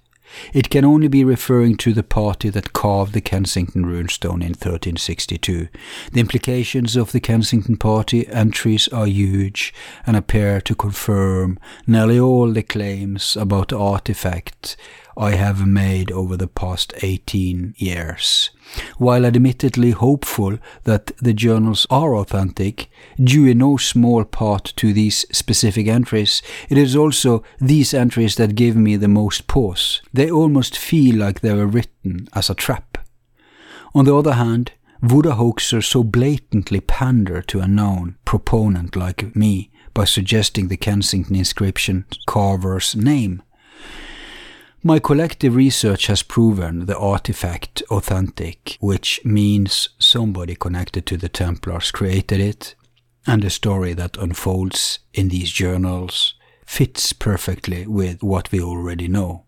It can only be referring to the party that carved the Kensington runestone in 1362. The implications of the Kensington party entries are huge and appear to confirm nearly all the claims about the artifact I have made over the past 18 years. While admittedly hopeful that the journals are authentic, due in no small part to these specific entries, it is also these entries that give me the most pause. They almost feel like they were written as a trap. On the other hand, would a hoaxer so blatantly pander to a known proponent like me by suggesting the Kensington inscription carver's name? My collective research has proven the artifact authentic, which means somebody connected to the Templars created it, and the story that unfolds in these journals fits perfectly with what we already know.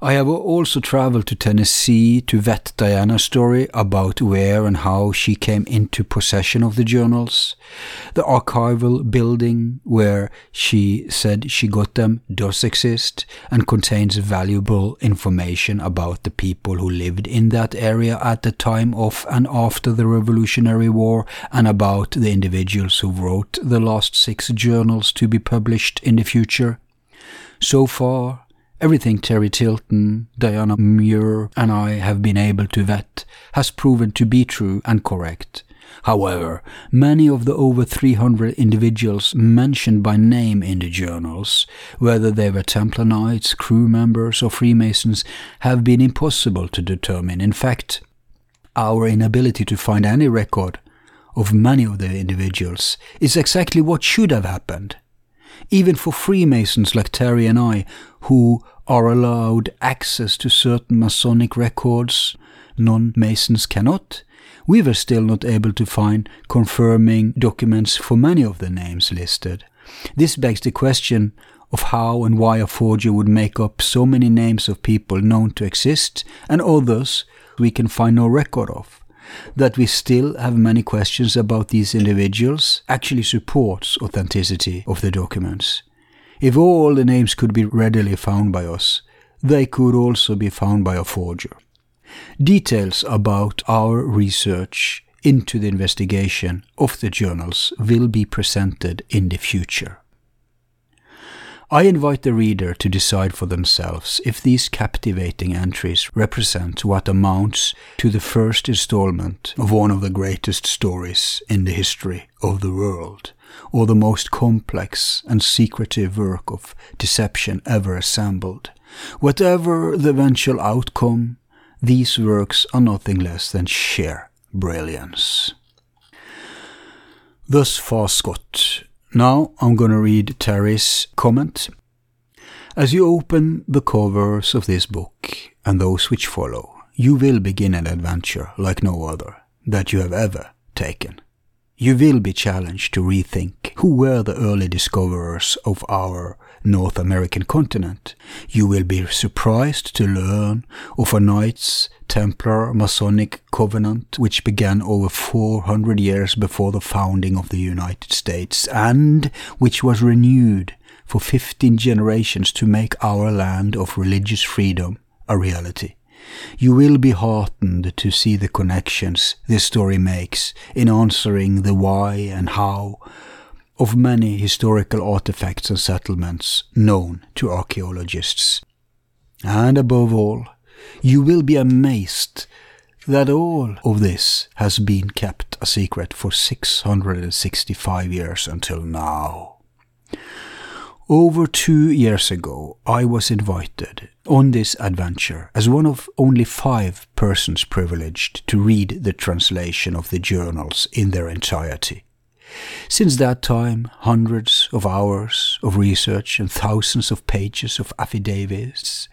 I have also traveled to Tennessee to vet Diana's story about where and how she came into possession of the journals. The archival building where she said she got them does exist and contains valuable information about the people who lived in that area at the time of and after the Revolutionary War and about the individuals who wrote the last six journals to be published in the future. So far, Everything Terry Tilton, Diana Muir, and I have been able to vet has proven to be true and correct. However, many of the over 300 individuals mentioned by name in the journals, whether they were Templar Knights, crew members, or Freemasons, have been impossible to determine. In fact, our inability to find any record of many of the individuals is exactly what should have happened. Even for Freemasons like Terry and I, who are allowed access to certain Masonic records non-Masons cannot, we were still not able to find confirming documents for many of the names listed. This begs the question of how and why a forger would make up so many names of people known to exist and others we can find no record of. That we still have many questions about these individuals actually supports authenticity of the documents. If all the names could be readily found by us, they could also be found by a forger. Details about our research into the investigation of the journals will be presented in the future. I invite the reader to decide for themselves if these captivating entries represent what amounts to the first installment of one of the greatest stories in the history of the world or the most complex and secretive work of deception ever assembled. Whatever the eventual outcome, these works are nothing less than sheer brilliance. Thus far, Scott. Now I'm going to read Terry's comment. As you open the covers of this book and those which follow, you will begin an adventure like no other that you have ever taken you will be challenged to rethink who were the early discoverers of our North American continent. You will be surprised to learn of a Knights Templar Masonic covenant which began over 400 years before the founding of the United States and which was renewed for 15 generations to make our land of religious freedom a reality. You will be heartened to see the connections this story makes in answering the why and how of many historical artifacts and settlements known to archaeologists. And above all, you will be amazed that all of this has been kept a secret for 665 years until now. Over two years ago, I was invited on this adventure as one of only five persons privileged to read the translation of the journals in their entirety. Since that time, hundreds of hours of research and thousands of pages of affidavits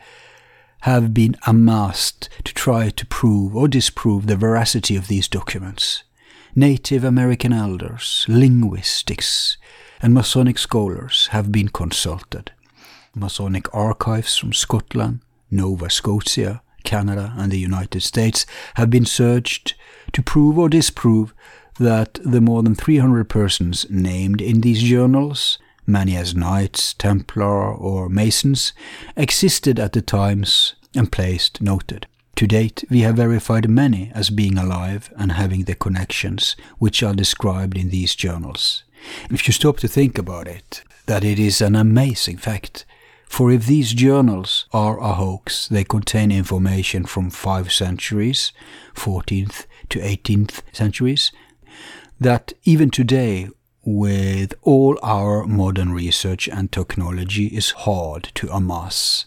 have been amassed to try to prove or disprove the veracity of these documents. Native American elders, linguistics, and Masonic scholars have been consulted. Masonic archives from Scotland, Nova Scotia, Canada, and the United States have been searched to prove or disprove that the more than 300 persons named in these journals, many as Knights, Templar, or Masons, existed at the times and place noted. To date, we have verified many as being alive and having the connections which are described in these journals. If you stop to think about it, that it is an amazing fact. For if these journals are a hoax, they contain information from five centuries, 14th to 18th centuries, that even today, with all our modern research and technology, is hard to amass.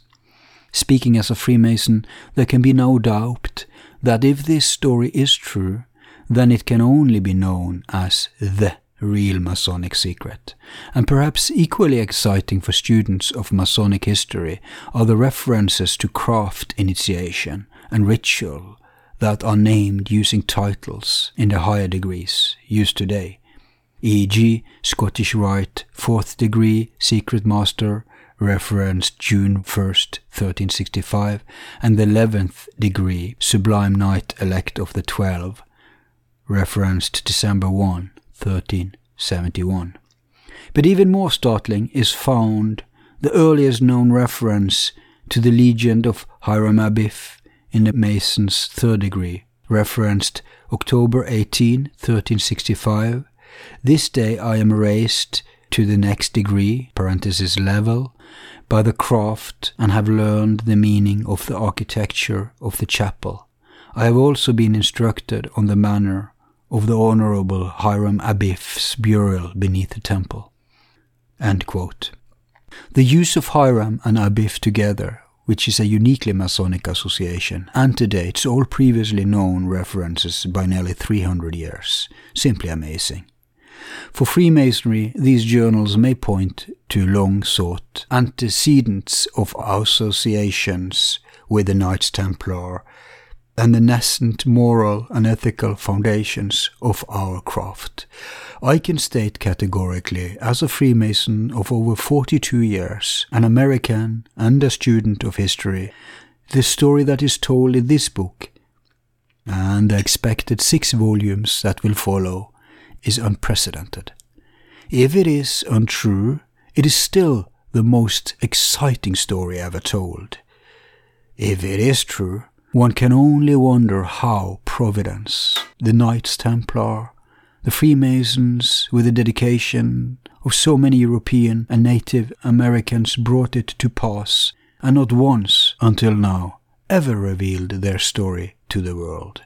Speaking as a Freemason, there can be no doubt that if this story is true, then it can only be known as the real Masonic secret. And perhaps equally exciting for students of Masonic history are the references to craft initiation and ritual that are named using titles in the higher degrees used today, e.g., Scottish Rite, Fourth Degree, Secret Master, referenced June 1st, 1365, and the 11th degree, Sublime Knight Elect of the Twelve, referenced December 1, 1371. But even more startling is found the earliest known reference to the legend of Hiram Abiff in the Mason's third degree, referenced October 18, 1365. This day I am raised to the next degree, parenthesis level, by the craft and have learned the meaning of the architecture of the chapel. I have also been instructed on the manner of the Honorable Hiram Abiff's burial beneath the temple. The use of Hiram and Abiff together, which is a uniquely Masonic association, antedates all previously known references by nearly 300 years. Simply amazing. For Freemasonry, these journals may point to long sought antecedents of associations with the Knights Templar and the nascent moral and ethical foundations of our craft. I can state categorically, as a Freemason of over 42 years, an American and a student of history, the story that is told in this book and the expected six volumes that will follow is unprecedented. If it is untrue, it is still the most exciting story ever told. If it is true, one can only wonder how Providence, the Knights Templar, the Freemasons, with the dedication of so many European and Native Americans, brought it to pass, and not once until now ever revealed their story to the world.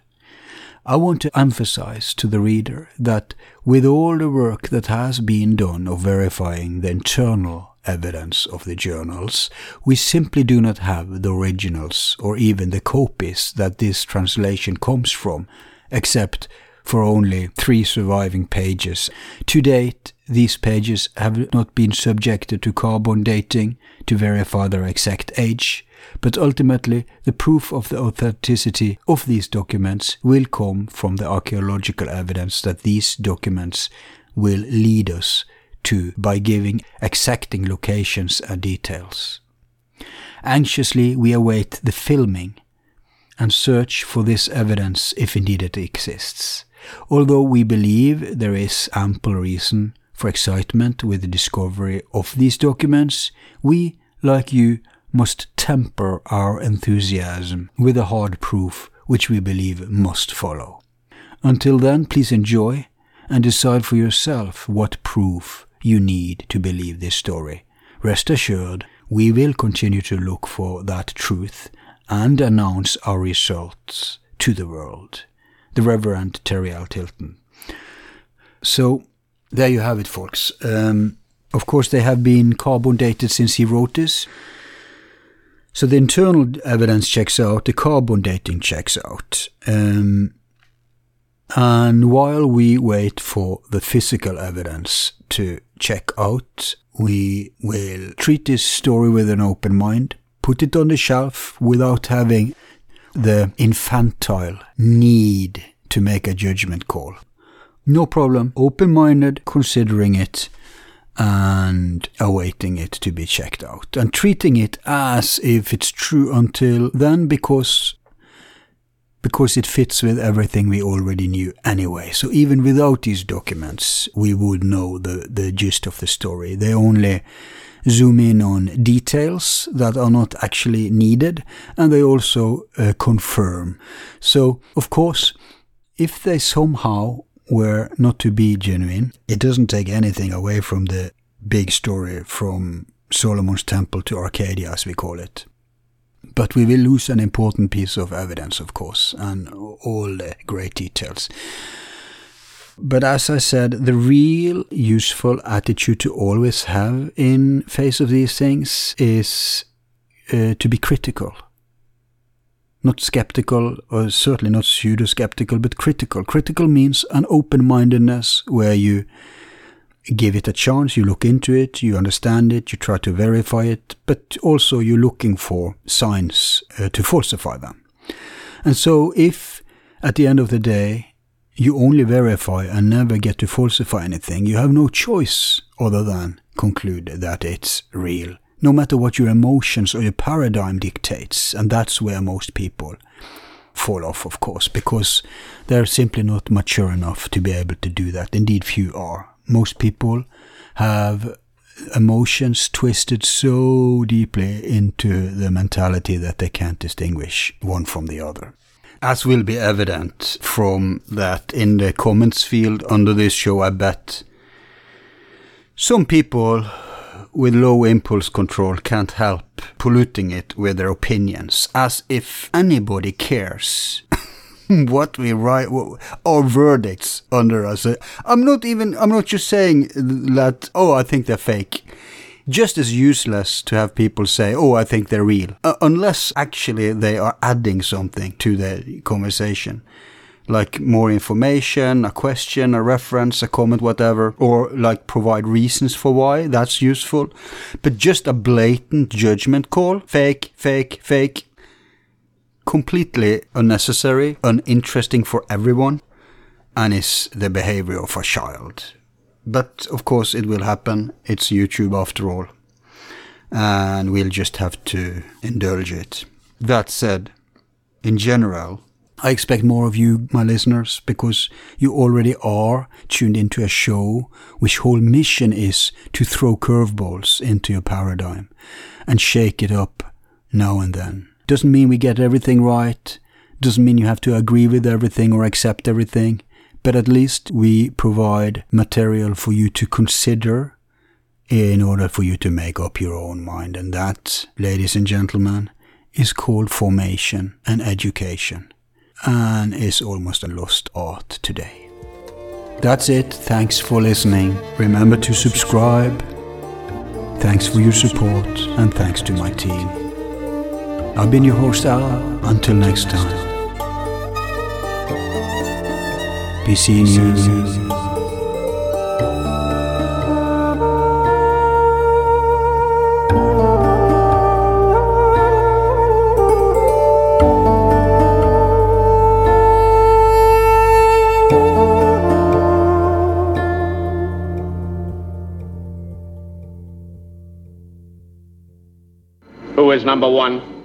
I want to emphasize to the reader that with all the work that has been done of verifying the internal evidence of the journals, we simply do not have the originals or even the copies that this translation comes from, except for only three surviving pages. To date, these pages have not been subjected to carbon dating to verify their exact age, but ultimately the proof of the authenticity of these documents will come from the archaeological evidence that these documents will lead us to by giving exacting locations and details. Anxiously we await the filming and search for this evidence if indeed it exists. Although we believe there is ample reason for excitement with the discovery of these documents, we, like you, must temper our enthusiasm with a hard proof which we believe must follow. Until then, please enjoy and decide for yourself what proof you need to believe this story. Rest assured, we will continue to look for that truth and announce our results to the world. The Reverend Terry L. Tilton. So, there you have it, folks. Um, of course, they have been carbon dated since he wrote this. So the internal evidence checks out, the carbon dating checks out. Um, and while we wait for the physical evidence to check out, we will treat this story with an open mind, put it on the shelf without having the infantile need to make a judgment call. No problem, open minded, considering it and awaiting it to be checked out and treating it as if it's true until then because because it fits with everything we already knew anyway. So even without these documents, we would know the, the gist of the story. They only zoom in on details that are not actually needed, and they also uh, confirm. So, of course, if they somehow were not to be genuine, it doesn't take anything away from the big story from Solomon's Temple to Arcadia, as we call it. But we will lose an important piece of evidence, of course, and all the great details. But as I said, the real useful attitude to always have in face of these things is uh, to be critical. Not skeptical, or certainly not pseudo skeptical, but critical. Critical means an open mindedness where you give it a chance, you look into it, you understand it, you try to verify it, but also you're looking for signs uh, to falsify them. And so if at the end of the day you only verify and never get to falsify anything, you have no choice other than conclude that it's real no matter what your emotions or your paradigm dictates. And that's where most people fall off, of course, because they're simply not mature enough to be able to do that. Indeed, few are. Most people have emotions twisted so deeply into the mentality that they can't distinguish one from the other. As will be evident from that in the comments field under this show, I bet some people with low impulse control can't help polluting it with their opinions, as if anybody cares <laughs> what we write, our verdicts under us. I'm not even, I'm not just saying that, oh, I think they're fake. Just as useless to have people say, oh, I think they're real, uh, unless actually they are adding something to the conversation like more information, a question, a reference, a comment, whatever, or like provide reasons for why that's useful. But just a blatant judgment call, fake, fake, fake, completely unnecessary, uninteresting for everyone, and is the behavior of a child. But of course, it will happen. It's YouTube after all. And we'll just have to indulge it. That said, in general, I expect more of you, my listeners, because you already are tuned into a show which whole mission is to throw curveballs into your paradigm and shake it up now and then. Doesn't mean we get everything right, doesn't mean you have to agree with everything or accept everything, but at least we provide material for you to consider in order for you to make up your own mind. And that, ladies and gentlemen, is called formation and education and is almost a lost art today. That's it. Thanks for listening. Remember to subscribe. Thanks for your support and thanks to my team. I've been your host Al. Until next time. Be seeing you. number one.